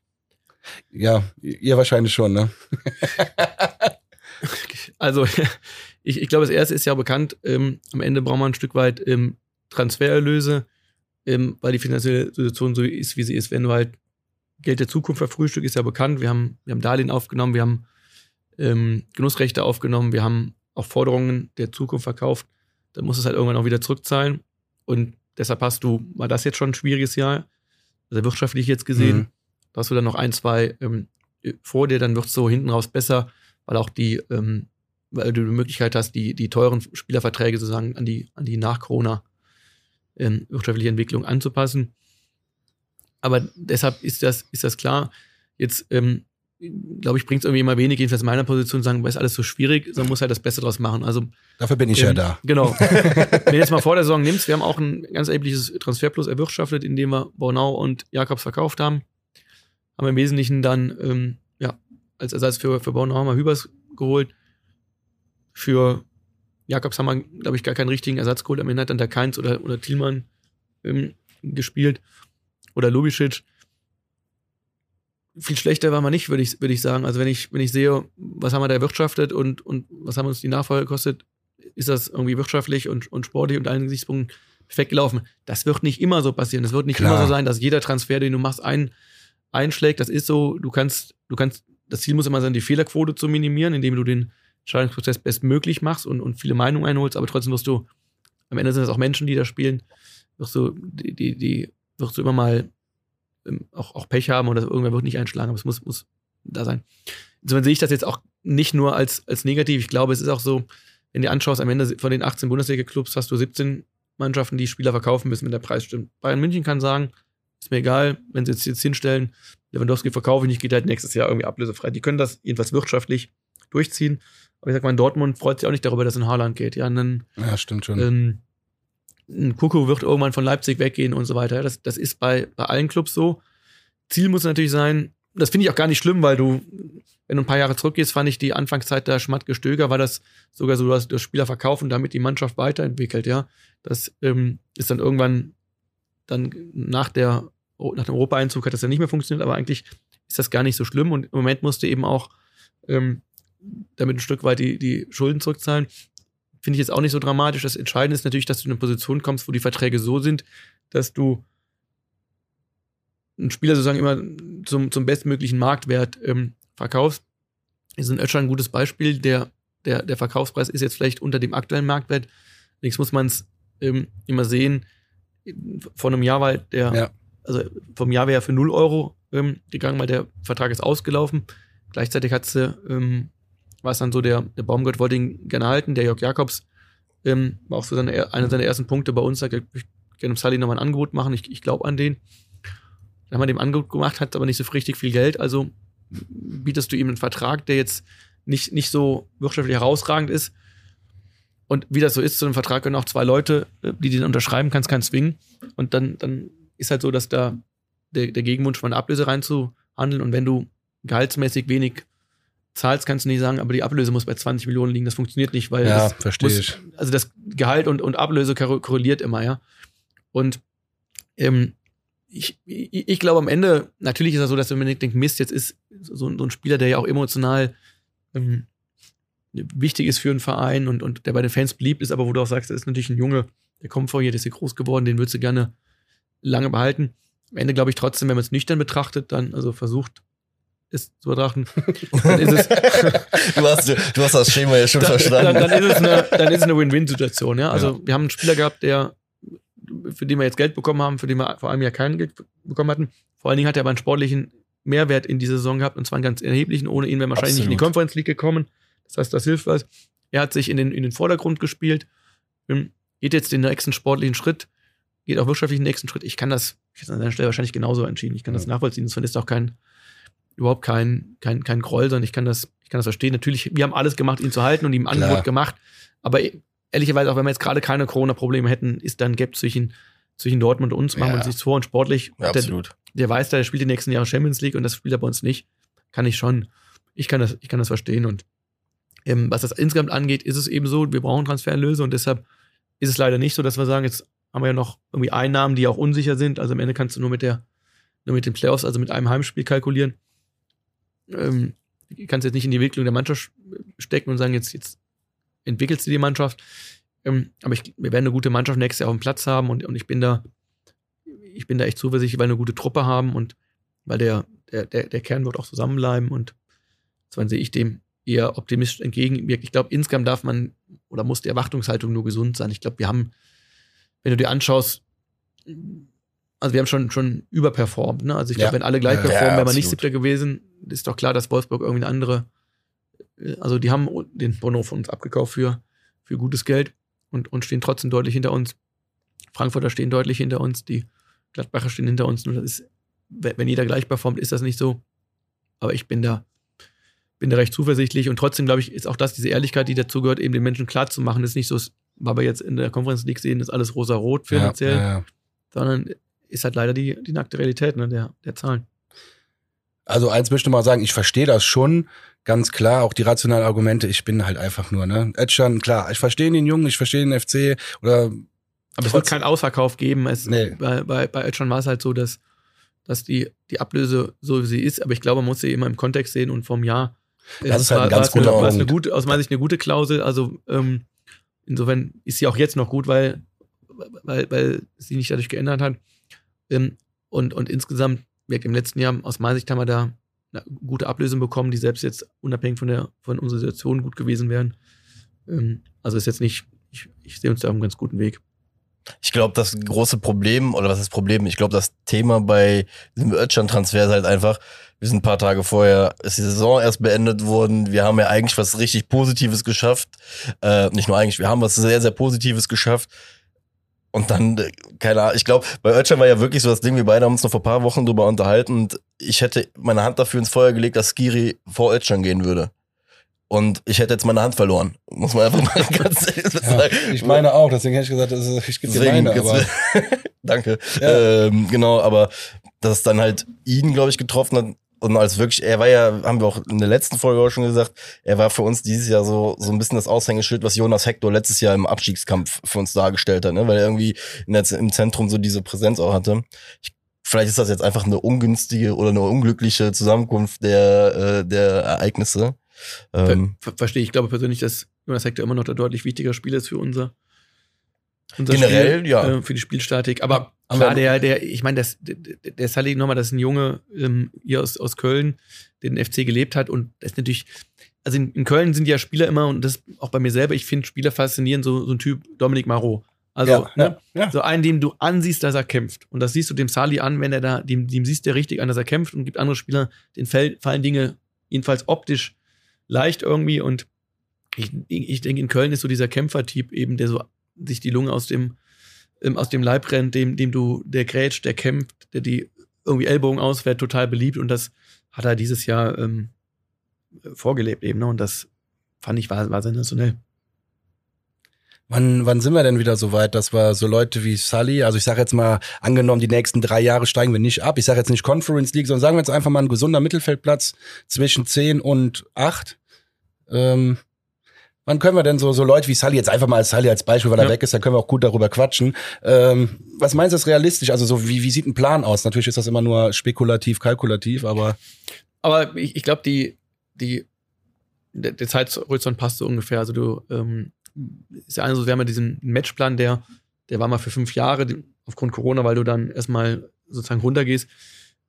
Ja, ihr wahrscheinlich schon, ne? Also, ich, ich glaube, das erste ist ja bekannt. Ähm, am Ende braucht man ein Stück weit ähm, Transfererlöse, ähm, weil die finanzielle Situation so ist, wie sie ist. Wenn du halt Geld der Zukunft verfrühstückt, ist ja bekannt. Wir haben, wir haben Darlehen aufgenommen, wir haben ähm, Genussrechte aufgenommen, wir haben auch Forderungen der Zukunft verkauft. Dann musst du es halt irgendwann auch wieder zurückzahlen. Und deshalb hast du, war das jetzt schon ein schwieriges Jahr, also wirtschaftlich jetzt gesehen. Mhm. Da hast du dann noch ein, zwei ähm, vor dir, dann wird es so hinten raus besser, weil auch die, ähm, weil du die Möglichkeit hast, die, die teuren Spielerverträge sozusagen an die, an die nach-Corona ähm, wirtschaftliche Entwicklung anzupassen. Aber deshalb ist das, ist das klar. Jetzt ähm, glaube ich, bringt es irgendwie immer wenig, jedenfalls in meiner Position, sagen, ist alles so schwierig, sondern muss halt das Beste draus machen. Also Dafür bin ich ähm, ja da. Genau. Wenn du jetzt mal vor der Saison nimmst, wir haben auch ein ganz erhebliches Transferplus erwirtschaftet, indem wir Bornau und Jakobs verkauft haben. Haben wir im Wesentlichen dann, ähm, als Ersatz für, für Bornau haben wir Hübers geholt. Für Jakobs haben wir, glaube ich, gar keinen richtigen Ersatz geholt. Am Ende hat dann der Keins oder, oder Thielmann ähm, gespielt. Oder Lubicic viel schlechter war man nicht, würde ich, würde ich sagen. Also wenn ich, wenn ich sehe, was haben wir da erwirtschaftet und, und was haben uns die Nachfolge gekostet, ist das irgendwie wirtschaftlich und, und sportlich und allen Gesichtspunkten perfekt gelaufen. Das wird nicht immer so passieren. Das wird nicht Klar. immer so sein, dass jeder Transfer, den du machst, ein, einschlägt. Das ist so, du kannst, du kannst, das Ziel muss immer sein, die Fehlerquote zu minimieren, indem du den Entscheidungsprozess bestmöglich machst und, und viele Meinungen einholst, aber trotzdem wirst du, am Ende sind es auch Menschen, die da spielen, wirst du, die, die, die wirst du immer mal ähm, auch, auch Pech haben oder irgendwer wird nicht einschlagen, aber es muss, muss da sein. Insofern sehe ich das jetzt auch nicht nur als, als negativ. Ich glaube, es ist auch so, wenn du anschaust, am Ende von den 18 Bundesliga-Clubs hast du 17 Mannschaften, die Spieler verkaufen müssen, wenn der Preis stimmt. Bayern München kann sagen, ist mir egal, wenn sie jetzt, jetzt hinstellen, Lewandowski verkaufe ich nicht, geht halt nächstes Jahr irgendwie ablösefrei. Die können das jedenfalls wirtschaftlich durchziehen. Aber ich sag mal, in Dortmund freut sich auch nicht darüber, dass in Haaland geht. Ja, dann Ja, stimmt schon. ähm, ein Kuku wird irgendwann von Leipzig weggehen und so weiter. Das, das ist bei, bei allen Clubs so. Ziel muss natürlich sein, das finde ich auch gar nicht schlimm, weil du, wenn du ein paar Jahre zurückgehst, fand ich die Anfangszeit der Schmatt-Gestöger, war das sogar so, dass das Spieler verkaufen, damit die Mannschaft weiterentwickelt, ja. Das ähm, ist dann irgendwann dann nach der nach dem Europaeinzug hat das ja nicht mehr funktioniert, aber eigentlich ist das gar nicht so schlimm und im Moment musst du eben auch ähm, damit ein Stück weit die, die Schulden zurückzahlen finde ich jetzt auch nicht so dramatisch. Das Entscheidende ist natürlich, dass du in eine Position kommst, wo die Verträge so sind, dass du einen Spieler sozusagen immer zum, zum bestmöglichen Marktwert ähm, verkaufst. Ist in Ötschern ein gutes Beispiel. Der, der, der Verkaufspreis ist jetzt vielleicht unter dem aktuellen Marktwert. Allerdings muss man es ähm, immer sehen. Vor einem Jahr war der, Ja. also vom Jahr wäre er für 0 Euro ähm, gegangen, weil der Vertrag ist ausgelaufen. Gleichzeitig hat sie, ähm, war es dann so, der, der Baumgart wollte ihn gerne halten, der Jörg Jakobs ähm, war auch so seine, einer seiner ersten Punkte bei uns, sagt, ich möchte gerne Sully nochmal ein Angebot machen, ich, ich glaube an den. Dann haben wir dem Angebot gemacht, hat aber nicht so richtig viel Geld, also bietest du ihm einen Vertrag, der jetzt nicht, nicht so wirtschaftlich herausragend ist. Und wie das so ist, zu einem Vertrag können auch zwei Leute, äh, die den unterschreiben, kannst keinen zwingen. Und dann, dann ist halt so, dass da der, der Gegenwunsch von der Ablöse reinzuhandeln. Und wenn du gehaltsmäßig wenig zahlst, kannst du nicht sagen, aber die Ablöse muss bei 20 Millionen liegen. Das funktioniert nicht, weil Ja, das verstehe muss, ich. Also das Gehalt und, und Ablöse korre- korreliert immer, ja. Und ähm, ich, ich, ich glaube am Ende, natürlich ist es so, dass wenn man denkt, Mist, jetzt ist so, so ein Spieler, der ja auch emotional ähm, wichtig ist für einen Verein und, und der bei den Fans beliebt ist, aber wo du auch sagst, das ist natürlich ein Junge, der kommt vor hier, der ist hier groß geworden, den würdest du gerne lange behalten. Am Ende glaube ich trotzdem, wenn man es nüchtern betrachtet, dann also versucht, es zu betrachten, dann ist es, Du hast, du hast das Schema ja schon dann, verstanden. dann, dann ist es eine, dann ist es eine Win-Win-Situation. Ja? Also wir haben einen Spieler gehabt, der für den wir jetzt Geld bekommen haben, für den wir vor allem ja kein Geld bekommen hatten. Vor allen Dingen hat er aber einen sportlichen Mehrwert in dieser Saison gehabt und zwar einen ganz erheblichen. Ohne ihn wäre wir wahrscheinlich nicht in die Absolut. Conference League gekommen. Das heißt, das hilft was. Er hat sich in den, in den Vordergrund gespielt, ähm, geht jetzt den nächsten sportlichen Schritt, geht auch wirtschaftlich den nächsten Schritt. Ich kann das, ich hätte an seiner Stelle wahrscheinlich genauso entschieden. Ich kann das nachvollziehen. Das ist auch kein, überhaupt kein, kein, kein Groll, sondern ich kann das, ich kann das verstehen. Natürlich, wir haben alles gemacht, ihn zu halten und ihm Klar. Angebot gemacht. Aber ehrlicherweise, auch wenn wir jetzt gerade keine Corona-Probleme hätten, ist dann ein Gap zwischen, zwischen Dortmund und uns, machen wir Ja. uns nichts vor und sportlich. Ja, der, absolut. der weiß, da, der spielt die nächsten Jahre Champions League und das spielt er bei uns nicht. Kann ich schon. Ich kann das, ich kann das verstehen. Und ähm, was das insgesamt angeht, ist es eben so, wir brauchen Transfererlöse und deshalb ist es leider nicht so, dass wir sagen, jetzt haben wir ja noch irgendwie Einnahmen, die auch unsicher sind. Also am Ende kannst du nur mit der, nur mit den Playoffs, also mit einem Heimspiel kalkulieren. Ähm, kannst jetzt nicht in die Entwicklung der Mannschaft stecken und sagen, jetzt, jetzt entwickelst du die Mannschaft. Ähm, aber ich, wir werden eine gute Mannschaft nächstes Jahr auf dem Platz haben und, und ich bin da, ich bin da echt zuversichtlich, weil wir eine gute Truppe haben und weil der, der, der, der Kern wird auch zusammenbleiben und zwar sehe ich dem eher optimistisch entgegen. Ich glaube, insgesamt darf man oder muss die Erwartungshaltung nur gesund sein. Ich glaube, wir haben, wenn du dir anschaust, also wir haben schon, schon überperformt. Ne? Also ich glaube, Ja. wenn alle gleich performen, ja, wäre man nicht siebter gewesen. Ist doch klar, dass Wolfsburg irgendwie eine andere, äh, also die haben den Bono von uns abgekauft für, für gutes Geld und, und stehen trotzdem deutlich hinter uns. Frankfurter stehen deutlich hinter uns, die Gladbacher stehen hinter uns. Nur das ist, wenn jeder gleich performt, ist das nicht so. Aber ich bin da bin da recht zuversichtlich und trotzdem glaube ich, ist auch das diese Ehrlichkeit, die dazu gehört, eben den Menschen klar zu machen, ist nicht so, weil wir jetzt in der Conference League sehen, ist alles rosa-rot finanziell, Ja, ja, sondern ist halt leider die, die nackte Realität ne, der, der Zahlen. Also eins möchte ich mal sagen, ich verstehe das schon, ganz klar, auch die rationalen Argumente, ich bin halt einfach nur, ne? Edschan, klar, ich verstehe den Jungen, ich verstehe den FC oder Aber es wird keinen Ausverkauf geben. Es, Nee. Bei, bei, bei Özcan war es halt so, dass, dass die, die Ablöse so wie sie ist, aber ich glaube, man muss sie immer im Kontext sehen und vom Jahr. Äh, Das ist halt ein ganz eine, guter eine Punkt. gute, aus meiner Sicht eine gute Klausel. Also ähm, insofern ist sie auch jetzt noch gut, weil, weil, weil sie nicht dadurch geändert hat. Ähm, und, und insgesamt, im letzten Jahr, aus meiner Sicht haben wir da eine gute Ablösung bekommen, die selbst jetzt unabhängig von der von unserer Situation gut gewesen wären. Ähm, also ist jetzt nicht, ich, ich sehe uns da auf einem ganz guten Weg. Ich glaube, das große Problem, oder was ist das Problem? Ich glaube, das Thema bei diesem Özcan-Transfer ist halt einfach, wir sind ein paar Tage vorher, ist die Saison erst beendet worden. Wir haben ja eigentlich was richtig Positives geschafft. Äh, nicht nur eigentlich, wir haben was sehr, sehr Positives geschafft. Und dann, äh, keine Ahnung, ich glaube, bei Özcan war ja wirklich so das Ding, wir beide haben uns noch vor ein paar Wochen drüber unterhalten und ich hätte meine Hand dafür ins Feuer gelegt, dass Skiri vor Özcan gehen würde. Und ich hätte jetzt meine Hand verloren. Muss man einfach mal ganz ehrlich ja, sagen. ich meine auch, deswegen hätte ich gesagt, das ist, ich gebe dir meine, aber danke. Ja. Ähm, genau, aber dass es dann halt ihn, glaube ich, getroffen hat und als wirklich, er war ja, haben wir auch in der letzten Folge auch schon gesagt, er war für uns dieses Jahr so so ein bisschen das Aushängeschild, was Jonas Hector letztes Jahr im Abstiegskampf für uns dargestellt hat, ne? weil er irgendwie in der, im Zentrum so diese Präsenz auch hatte. Ich, vielleicht ist das jetzt einfach eine ungünstige oder eine unglückliche Zusammenkunft der äh, der Ereignisse. Ähm, Ver verstehe ich. Ich glaube persönlich, dass Jonas Hector immer noch der deutlich wichtigere Spieler ist für unser, unser Generell, Spiel, ja. äh, für die Spielstatik. Aber Aber- klar, der, der, ich meine, der, der Sally nochmal, das ist ein Junge ähm, hier aus, aus Köln, der den FC gelebt hat und das ist natürlich, also in, in Köln sind ja Spieler immer, und das auch bei mir selber, ich finde Spieler faszinierend, so, so ein Typ Dominik Marot. Also, ja, ne, ja, ja. so einen, dem du ansiehst, dass er kämpft. Und das siehst du dem Sali an, wenn er da, dem, dem siehst du richtig an, dass er kämpft und gibt andere Spieler, den fallen Dinge jedenfalls optisch leicht irgendwie. Und ich, ich denke, in Köln ist so dieser Kämpfertyp eben, der so sich die Lunge aus dem, ähm, aus dem Leib rennt, dem, dem du, der grätscht, der kämpft, der die irgendwie Ellbogen ausfährt, total beliebt. Und das hat er dieses Jahr ähm, vorgelebt eben. Ne? Und das fand ich war, war sensationell. Wann, wann sind wir denn wieder so weit, dass wir so Leute wie Sully, also ich sage jetzt mal, angenommen, die nächsten drei Jahre steigen wir nicht ab. Ich sage jetzt nicht Conference League, sondern sagen wir jetzt einfach mal ein gesunder Mittelfeldplatz zwischen 10 und 8. Ähm, wann können wir denn so, so Leute wie Sully, jetzt einfach mal als Sully als Beispiel, weil er Ja. weg ist, dann können wir auch gut darüber quatschen. Ähm, was meinst du, ist realistisch? Also so, wie, wie sieht ein Plan aus? Natürlich ist das immer nur spekulativ, kalkulativ, aber Aber ich, ich glaube, die, die, der, der Zeithorizont passt so ungefähr. Also du, ähm, ist ja also, wir haben ja diesen Matchplan, der, der war mal für fünf Jahre, aufgrund Corona, weil du dann erstmal sozusagen runtergehst,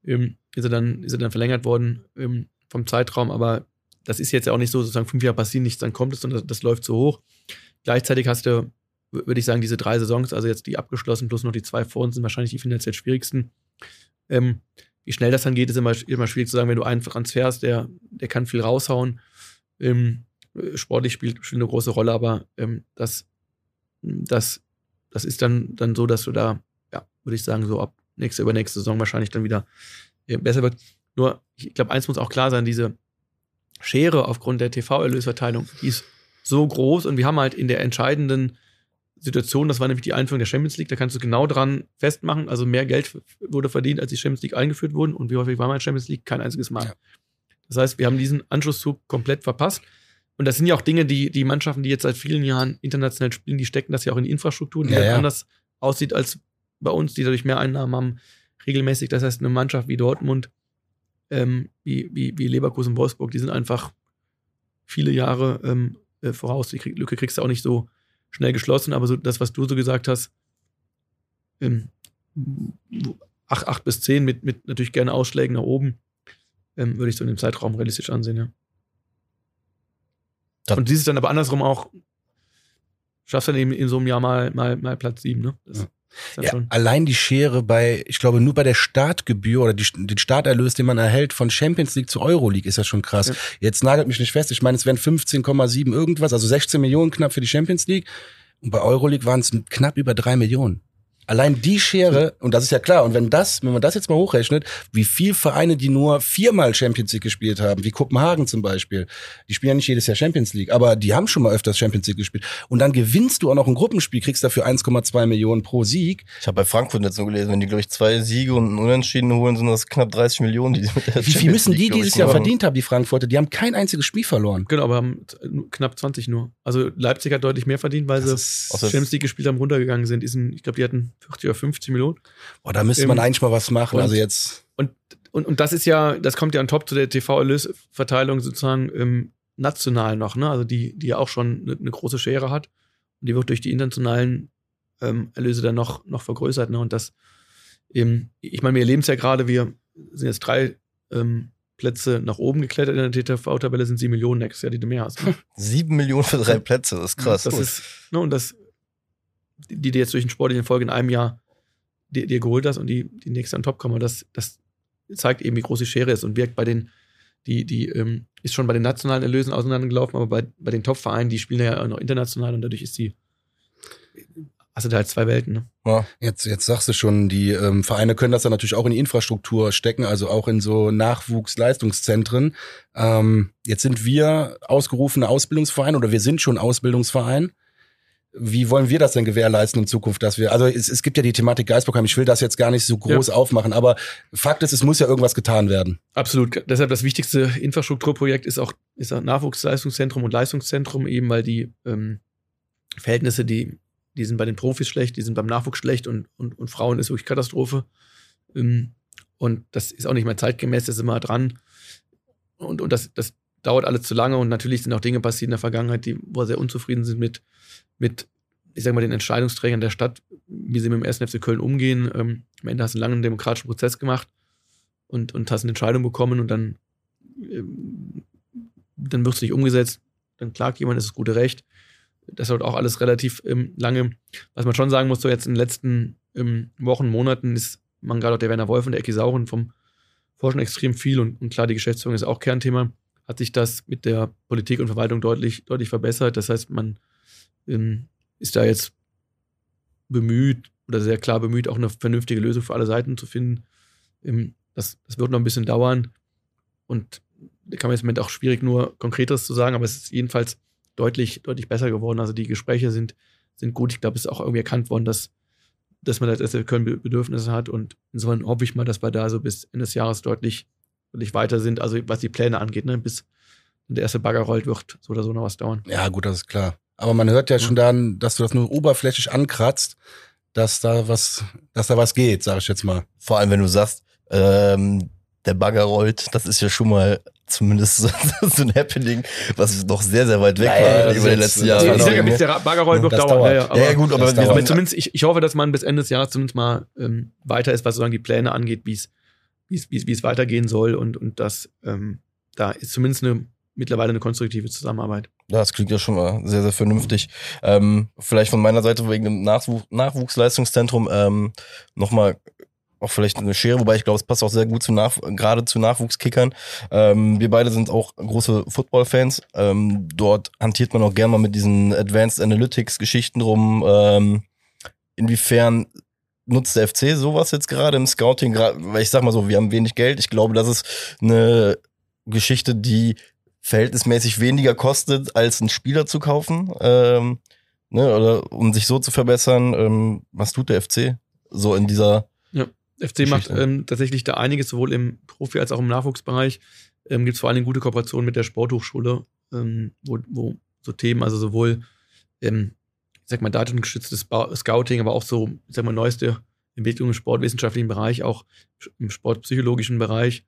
ähm, ist er dann, ist er dann verlängert worden ähm, vom Zeitraum, aber das ist jetzt ja auch nicht so, sozusagen fünf Jahre passieren nichts, dann kommt es, sondern das, das läuft so hoch. Gleichzeitig hast du, würde ich sagen, diese drei Saisons, also jetzt die abgeschlossen plus noch die zwei vor uns, sind wahrscheinlich die finanziell schwierigsten. Ähm, wie schnell das dann geht, ist immer, immer schwierig zu sagen, wenn du einen Transfer hast, der, der kann viel raushauen. Ähm, äh, sportlich spielt, spielt eine große Rolle, aber ähm, das, das, das ist dann, dann so, dass du da, ja, würde ich sagen, so ab nächste, übernächste Saison wahrscheinlich dann wieder äh, besser wird. Nur, ich glaube, eins muss auch klar sein, diese Schere aufgrund der TV-Erlösverteilung, die ist so groß und wir haben halt in der entscheidenden Situation, das war nämlich die Einführung der Champions League, da kannst du genau dran festmachen, also mehr Geld wurde verdient, als die Champions League eingeführt wurden und wie häufig war mal in Champions League? Kein einziges Mal. Ja. Das heißt, wir haben diesen Anschlusszug komplett verpasst und das sind ja auch Dinge, die die Mannschaften, die jetzt seit vielen Jahren international spielen, die stecken das ja auch in die Infrastruktur, die Ja, dann ja. anders aussieht als bei uns, die dadurch mehr Einnahmen haben, regelmäßig. Das heißt, eine Mannschaft wie Dortmund, ähm, wie, wie, wie Leverkusen, Wolfsburg, die sind einfach viele Jahre ähm, äh, voraus. Die Krieg Lücke kriegst du auch nicht so schnell geschlossen, aber so das, was du so gesagt hast, ähm, 8, 8 bis 10 mit, mit natürlich gerne Ausschlägen nach oben, ähm, würde ich so in dem Zeitraum realistisch ansehen, ja. Das- Und dieses dann aber andersrum auch, schaffst dann eben in so einem Jahr mal, mal, mal Platz 7, ne? Das Ja. Ja, allein die Schere bei, ich glaube, nur bei der Startgebühr oder die, den Starterlös, den man erhält von Champions League zu Euroleague, ist ja schon krass. Ja. Jetzt nagelt mich nicht fest. Ich meine, es wären 15,7 irgendwas, also 16 Millionen knapp für die Champions League. Und bei Euroleague waren es knapp über drei Millionen. Allein die Schere, und das ist ja klar, und wenn das, wenn man das jetzt mal hochrechnet, wie viel Vereine, die nur viermal Champions League gespielt haben, wie Kopenhagen zum Beispiel, die spielen ja nicht jedes Jahr Champions League, aber die haben schon mal öfters Champions League gespielt. Und dann gewinnst du auch noch ein Gruppenspiel, kriegst dafür 1,2 Millionen pro Sieg. Ich habe bei Frankfurt jetzt so gelesen, wenn die, glaube ich, zwei Siege und einen Unentschieden holen, sind das knapp 30 Millionen, die mit der Wie viel müssen die League, dieses Jahr machen. verdient haben, die Frankfurter? Die haben kein einziges Spiel verloren. Genau, aber haben knapp 20 nur. Also Leipzig hat deutlich mehr verdient, weil Das sie Champions League gespielt haben, runtergegangen sind. Die sind ich glaube, die hatten 40 oder 50 Millionen. boah, da müsste man Ähm, eigentlich mal was machen. und- Also jetzt, Und, und, und das ist ja, das kommt ja on top zu der TV-Erlösverteilung sozusagen ähm, national noch, ne? Also die, die ja auch schon eine, eine große Schere hat. Und die wird durch die internationalen ähm, Erlöse dann noch, noch vergrößert, ne? Und das, ähm, ich meine, wir erleben es ja gerade, wir sind jetzt drei ähm, Plätze nach oben geklettert in der TV-Tabelle, sind sieben Millionen nächstes Jahr, die du mehr hast. Ne? Sieben Millionen für drei Plätze, das ist krass. Das ist, ne, und das, die, die jetzt durch den sportlichen Erfolg in einem Jahr dir, dir geholt hast und die, die nächste an Top kommen, das, das zeigt eben, wie groß die Schere ist und wirkt bei den, die, die ähm, ist schon bei den nationalen Erlösen auseinandergelaufen, aber bei, bei den Top-Vereinen, die spielen ja auch noch international und dadurch ist die, hast du da halt zwei Welten, ne? ja. Jetzt, jetzt sagst du schon, die ähm, Vereine können das dann natürlich auch in die Infrastruktur stecken, also auch in so Nachwuchsleistungszentren. Ähm, jetzt sind wir ausgerufene Ausbildungsverein oder wir sind schon Ausbildungsverein. Wie wollen wir das denn gewährleisten in Zukunft, dass wir, also es, es gibt ja die Thematik Geistbockheim, ich will das jetzt gar nicht so groß aufmachen, aber Fakt ist, es muss ja irgendwas getan werden. Absolut. Deshalb das wichtigste Infrastrukturprojekt ist auch, ist auch Nachwuchsleistungszentrum und Leistungszentrum, eben weil die ähm, Verhältnisse, die, die sind bei den Profis schlecht, die sind beim Nachwuchs schlecht und, und, und Frauen ist wirklich Katastrophe. Ähm, und das ist auch nicht mehr zeitgemäß, das ist immer dran. Und, und das, das dauert alles zu lange und natürlich sind auch Dinge passiert in der Vergangenheit, die, wo sehr unzufrieden sind mit, mit, ich sag mal, den Entscheidungsträgern der Stadt, wie sie mit dem 1. FC Köln umgehen. Ähm, am Ende hast du einen langen demokratischen Prozess gemacht und, und hast eine Entscheidung bekommen und dann, ähm, dann wird es nicht umgesetzt, dann klagt jemand, das ist das gute Recht. Das dauert auch alles relativ ähm, lange. Was man schon sagen muss, so jetzt in den letzten ähm, Wochen, Monaten ist man gerade auch der Werner Wolf und der Ecki Sauren vom Forschen extrem viel und, und klar, die Geschäftsführung ist auch Kernthema. Hat sich das mit der Politik und Verwaltung deutlich, deutlich verbessert. Das heißt, man ähm, ist da jetzt bemüht oder sehr klar bemüht, auch eine vernünftige Lösung für alle Seiten zu finden. Ähm, das, das wird noch ein bisschen dauern und da kann man jetzt im Moment auch schwierig nur Konkreteres zu sagen, aber es ist jedenfalls deutlich, deutlich besser geworden. Also die Gespräche sind, sind gut. Ich glaube, es ist auch irgendwie erkannt worden, dass, dass man SFL Köln Be- Bedürfnisse hat und insofern hoffe ich mal, dass wir da so bis Ende des Jahres deutlich, deutlich weiter sind. Also was die Pläne angeht, ne? bis der erste Bagger rollt, wird so oder so noch was dauern. Ja, gut, das ist klar. Aber man hört ja schon dann, dass du das nur oberflächlich ankratzt, dass da was, dass da was geht, sag ich jetzt mal. Vor allem, wenn du sagst, ähm, der Bagger rollt, das ist ja schon mal zumindest so, so ein Happening, was noch sehr, sehr weit weg Ja, ja, war das über die letzten Jahre. ich sage ja, genau. bis der Bagger rollt, wird dauern. dauert. Ja, ja, aber, ja, ja, gut, aber aber zumindest, ich, ich hoffe, dass man bis Ende des Jahres zumindest mal ähm, weiter ist, was sozusagen die Pläne angeht, wie es wie es- weitergehen soll und, und das ähm, da ist zumindest eine mittlerweile eine konstruktive Zusammenarbeit. das klingt ja schon mal sehr, sehr vernünftig. Ähm, vielleicht von meiner Seite wegen dem Nachwuch Nachwuchsleistungszentrum ähm, nochmal auch vielleicht eine Schere, wobei ich glaube, es passt auch sehr gut zu Nach gerade zu Nachwuchskickern. Ähm, wir beide sind auch große Football-Fans. Ähm, dort hantiert man auch gerne mal mit diesen Advanced Analytics-Geschichten rum. Ähm, inwiefern nutzt der FC sowas jetzt gerade im Scouting? Weil ich sag mal so, wir haben wenig Geld. Ich glaube, das ist eine Geschichte, die verhältnismäßig weniger kostet, als einen Spieler zu kaufen. Ähm, ne, oder um sich so zu verbessern. Ähm, was tut der FC so in dieser FC macht Geschichte. ähm, tatsächlich da einiges, sowohl im Profi- als auch im Nachwuchsbereich. Ähm, Gibt es vor allem gute Kooperationen mit der Sporthochschule, ähm, wo, wo so Themen, also sowohl, ähm, sag mal, datengestütztes Ba- Scouting, aber auch so, sag mal, neueste Entwicklung im sportwissenschaftlichen Bereich, auch im sportpsychologischen Bereich.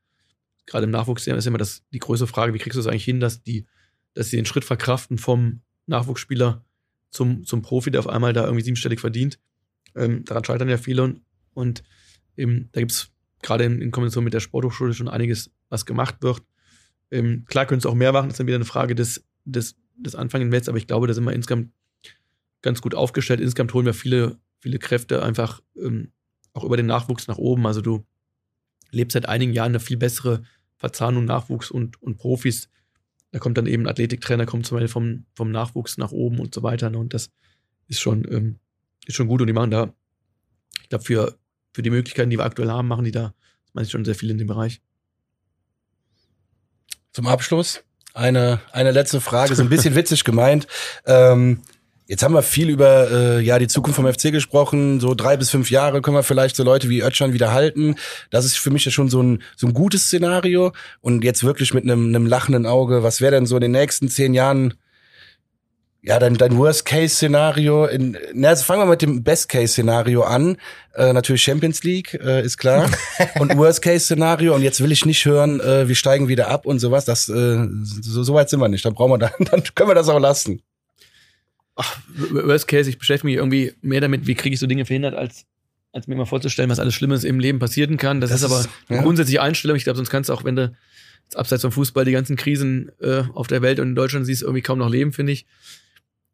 Gerade im Nachwuchs ist immer das, die größte Frage, wie kriegst du es eigentlich hin, dass die, dass sie den Schritt verkraften vom Nachwuchsspieler zum, zum Profi, der auf einmal da irgendwie siebenstellig verdient. Ähm, daran scheitern ja viele und, und ähm, da gibt es gerade in, in Kombination mit der Sporthochschule schon einiges, was gemacht wird. Ähm, klar könntest du auch mehr machen, das ist dann wieder eine Frage des, des, des Anfangen aber ich glaube, da sind wir insgesamt ganz gut aufgestellt. Insgesamt holen wir viele, viele Kräfte einfach ähm, auch über den Nachwuchs nach oben. Also du lebst seit einigen Jahren eine viel bessere Verzahnung Nachwuchs und, und Profis. Da kommt dann eben ein Athletiktrainer, kommt zum Beispiel vom, vom Nachwuchs nach oben und so weiter. Ne? Und das ist schon, ähm, ist schon gut und die machen da ich glaube, für, für die Möglichkeiten, die wir aktuell haben, machen die da, meine ich schon sehr viel in dem Bereich. Zum Abschluss eine, eine letzte Frage, so ein bisschen witzig gemeint. Ähm, Jetzt haben wir viel über äh, ja die Zukunft vom FC gesprochen. So drei bis fünf Jahre können wir vielleicht so Leute wie Özcan wieder halten. Das ist für mich ja schon so ein so ein gutes Szenario. Und jetzt wirklich mit einem, einem lachenden Auge. Was wäre denn so in den nächsten zehn Jahren ja, dein, dein Worst-Case-Szenario. In, na, also fangen wir mit dem Best-Case-Szenario an. Äh, natürlich Champions League, äh, ist klar. und Worst-Case-Szenario. Und jetzt will ich nicht hören, äh, wir steigen wieder ab und sowas. Das, äh, so, so weit sind wir nicht. Dann brauchen wir dann, dann können wir das auch lassen. Ach, Worst Case, ich beschäftige mich irgendwie mehr damit, wie kriege ich so Dinge verhindert, als, als mir mal vorzustellen, was alles Schlimmes im Leben passieren kann. Das, das ist aber ist, ja. eine grundsätzliche Einstellung. Ich glaube, sonst kannst du auch, wenn du jetzt abseits vom Fußball die ganzen Krisen äh, auf der Welt und in Deutschland siehst, irgendwie kaum noch leben, finde ich.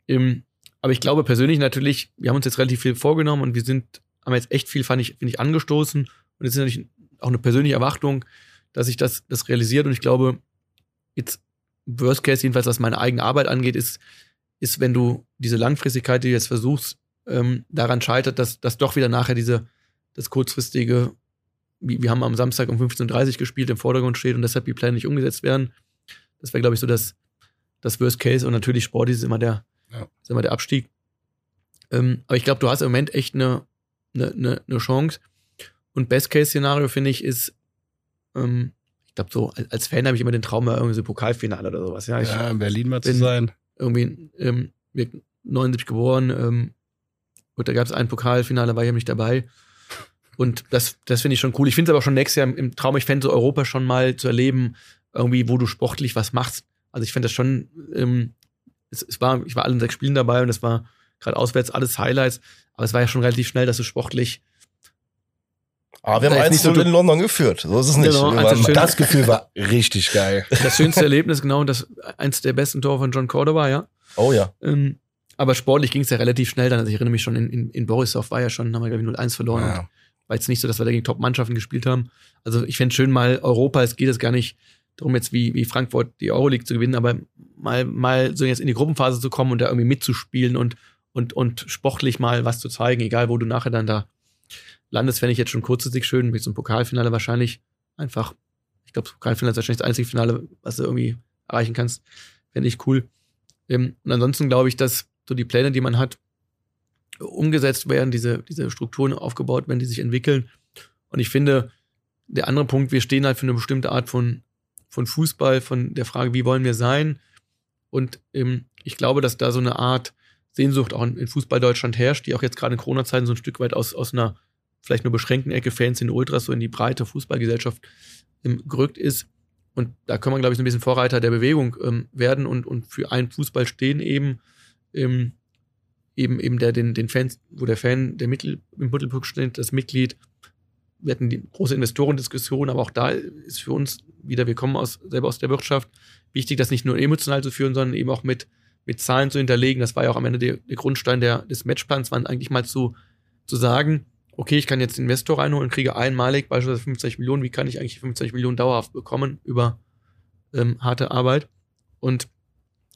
Ähm, aber ich glaube persönlich natürlich, wir haben uns jetzt relativ viel vorgenommen und wir sind, haben jetzt echt viel, fand ich, finde ich, angestoßen. Und es ist natürlich auch eine persönliche Erwartung, dass sich das, das realisiert. Und ich glaube, jetzt Worst Case, jedenfalls was meine eigene Arbeit angeht, ist, ist, wenn du diese Langfristigkeit, die du jetzt versuchst, ähm, daran scheitert, dass, dass doch wieder nachher diese, das kurzfristige, wie, wir haben am Samstag um 15.30 Uhr gespielt, im Vordergrund steht und deshalb die Pläne nicht umgesetzt werden. Das wäre, glaube ich, so das, das Worst Case und natürlich Sport ist immer der, ja. ist immer der Abstieg. Ähm, aber ich glaube, du hast im Moment echt eine, eine, eine, eine Chance. Und Best-Case-Szenario, finde ich, ist, ähm, ich glaube, so als Fan habe ich immer den Traum, mal irgendwie so Pokalfinale oder sowas. Ja, ich ja in Berlin mal zu sein irgendwie ähm, 79 geboren ähm, und da gab es ein Pokalfinale, war ich nicht dabei. Und das, das finde ich schon cool. Ich finde es aber schon nächstes Jahr im Traum, ich fände so Europa schon mal zu erleben, irgendwie, wo du sportlich was machst. Also ich fände das schon, ähm, es, es war, ich war allen sechs Spielen dabei und es war gerade auswärts alles Highlights, aber es war ja schon relativ schnell, dass du sportlich aber wir haben eins so in London geführt. So ist es nicht. Genau, das, das Gefühl war richtig geil. Das schönste Erlebnis, genau, das eins der besten Tore von John Cordova, ja. Oh ja. Ähm, aber sportlich ging es ja relativ schnell dann. Also ich erinnere mich schon, in, in, in Borisov war ja schon, haben wir, glaube ich, 0-1 verloren. Ja. War jetzt nicht so, dass wir da gegen Top-Mannschaften gespielt haben. Also ich fände schön mal Europa, es geht es gar nicht darum, jetzt wie, wie Frankfurt die Euroleague zu gewinnen, aber mal, mal so jetzt in die Gruppenphase zu kommen und da irgendwie mitzuspielen und, und, und sportlich mal was zu zeigen, egal wo du nachher dann da Landes fände ich jetzt schon kurzfristig schön, mit so einem Pokalfinale wahrscheinlich einfach. Ich glaube, Pokalfinale ist wahrscheinlich das einzige Finale, was du irgendwie erreichen kannst. Fände ich cool. Ähm, und ansonsten glaube ich, dass so die Pläne, die man hat, umgesetzt werden, diese, diese Strukturen aufgebaut werden, die sich entwickeln. Und ich finde, der andere Punkt, wir stehen halt für eine bestimmte Art von, von Fußball, von der Frage, wie wollen wir sein? Und ähm, ich glaube, dass da so eine Art Sehnsucht auch in, in Fußball Deutschland herrscht, die auch jetzt gerade in Corona-Zeiten so ein Stück weit aus, aus einer vielleicht nur beschränkten Ecke Fans in Ultras so in die breite Fußballgesellschaft ähm, gerückt ist. Und da kann man, glaube ich, so ein bisschen Vorreiter der Bewegung ähm, werden und, und für einen Fußball stehen eben, ähm, eben, eben der, den, den Fans, wo der Fan, der Mittel, im Mittelpunkt steht, das Mitglied. Wir hatten die große Investorendiskussion, aber auch da ist für uns wieder, wir kommen aus, selber aus der Wirtschaft, wichtig, das nicht nur emotional zu führen, sondern eben auch mit, mit Zahlen zu hinterlegen. Das war ja auch am Ende der, der Grundstein der, des Matchplans, waren eigentlich mal zu, zu sagen, okay, ich kann jetzt den Investor reinholen und kriege einmalig beispielsweise 50 Millionen. Wie kann ich eigentlich 50 Millionen dauerhaft bekommen über ähm, harte Arbeit? Und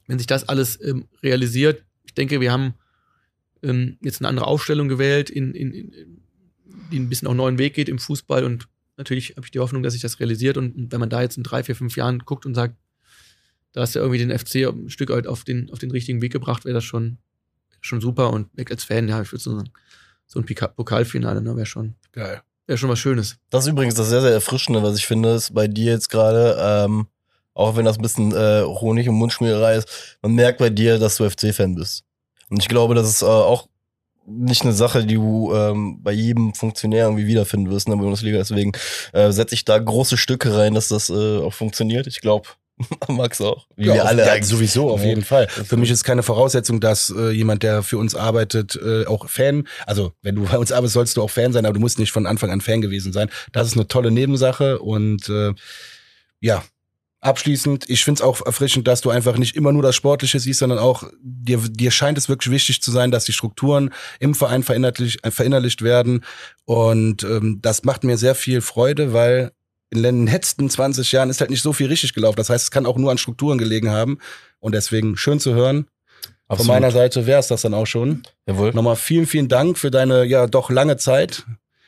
wenn sich das alles ähm, realisiert, ich denke, wir haben ähm, jetzt eine andere Aufstellung gewählt, in, in, in, die ein bisschen auch neuen Weg geht im Fußball. Und natürlich habe ich die Hoffnung, dass sich das realisiert. Und wenn man da jetzt in drei, vier, fünf Jahren guckt und sagt, da hast du irgendwie den FC ein Stück weit auf den, auf den richtigen Weg gebracht, wäre das schon, schon super. Und als Fan, ja, ich würde so sagen, so ein Pokalfinale, ne, wäre schon geil. Wäre schon was Schönes. Das ist übrigens das sehr, sehr Erfrischende, was ich finde, ist bei dir jetzt gerade, ähm, auch wenn das ein bisschen äh, Honig und Mundschmiererei ist, man merkt bei dir, dass du FC-Fan bist. Und ich glaube, das ist äh, auch nicht eine Sache, die du ähm, bei jedem Funktionär irgendwie wiederfinden wirst in der Bundesliga. Deswegen äh, setze ich da große Stücke rein, dass das äh, auch funktioniert. Ich glaube, Max auch. Wie ja, wir alle. Ja, sowieso, auf jeden Fall. Für mich ist keine Voraussetzung, dass äh, jemand, der für uns arbeitet, äh, auch Fan, also wenn du bei uns arbeitest, sollst du auch Fan sein, aber du musst nicht von Anfang an Fan gewesen sein. Das ist eine tolle Nebensache und äh, ja, abschließend, ich finde es auch erfrischend, dass du einfach nicht immer nur das Sportliche siehst, sondern auch dir, dir scheint es wirklich wichtig zu sein, dass die Strukturen im Verein verinnerlicht, verinnerlicht werden. Und ähm, das macht mir sehr viel Freude, weil in den letzten 20 Jahren ist halt nicht so viel richtig gelaufen. Das heißt, es kann auch nur an Strukturen gelegen haben. Und deswegen schön zu hören. Von meiner Seite wäre es das dann auch schon. Jawohl. Nochmal vielen, vielen Dank für deine ja doch lange Zeit.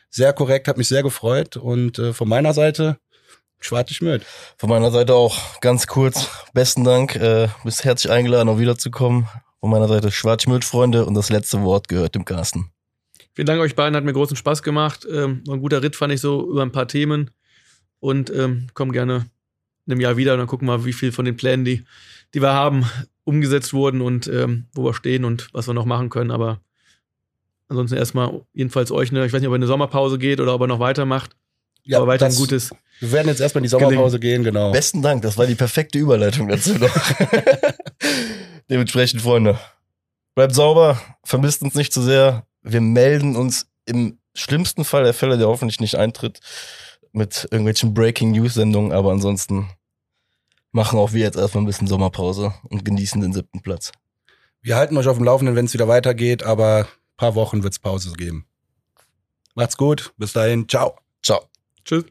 Sehr korrekt, hat mich sehr gefreut. Und äh, von meiner Seite Schwarte Schmidt. Von meiner Seite auch ganz kurz. Besten Dank. Äh, bist herzlich eingeladen, auch wiederzukommen. Von meiner Seite Schwarte Schmidt, Freunde. Und das letzte Wort gehört dem Carsten. Vielen Dank euch beiden, hat mir großen Spaß gemacht. Ähm, war ein guter Ritt, fand ich so, über ein paar Themen. Und ähm, komm gerne in einem Jahr wieder und dann gucken wir mal, wie viel von den Plänen, die, die wir haben, umgesetzt wurden und ähm, wo wir stehen und was wir noch machen können. Aber ansonsten erstmal jedenfalls euch eine, ich weiß nicht, ob er eine Sommerpause geht oder ob er noch weitermacht. Ja, aber weiter ein gutes. Wir werden jetzt erstmal in die Sommerpause gehen, genau. Besten Dank. Das war die perfekte Überleitung dazu noch. Dementsprechend, Freunde. Bleibt sauber. Vermisst uns nicht zu sehr. Wir melden uns im schlimmsten Fall der Fälle, der hoffentlich nicht eintritt, mit irgendwelchen Breaking News Sendungen. Aber ansonsten machen auch wir jetzt erstmal ein bisschen Sommerpause und genießen den siebten Platz. Wir halten euch auf dem Laufenden, wenn es wieder weitergeht, aber ein paar Wochen wird's Pause geben. Macht's gut. Bis dahin. Ciao. Ciao. Tschüss.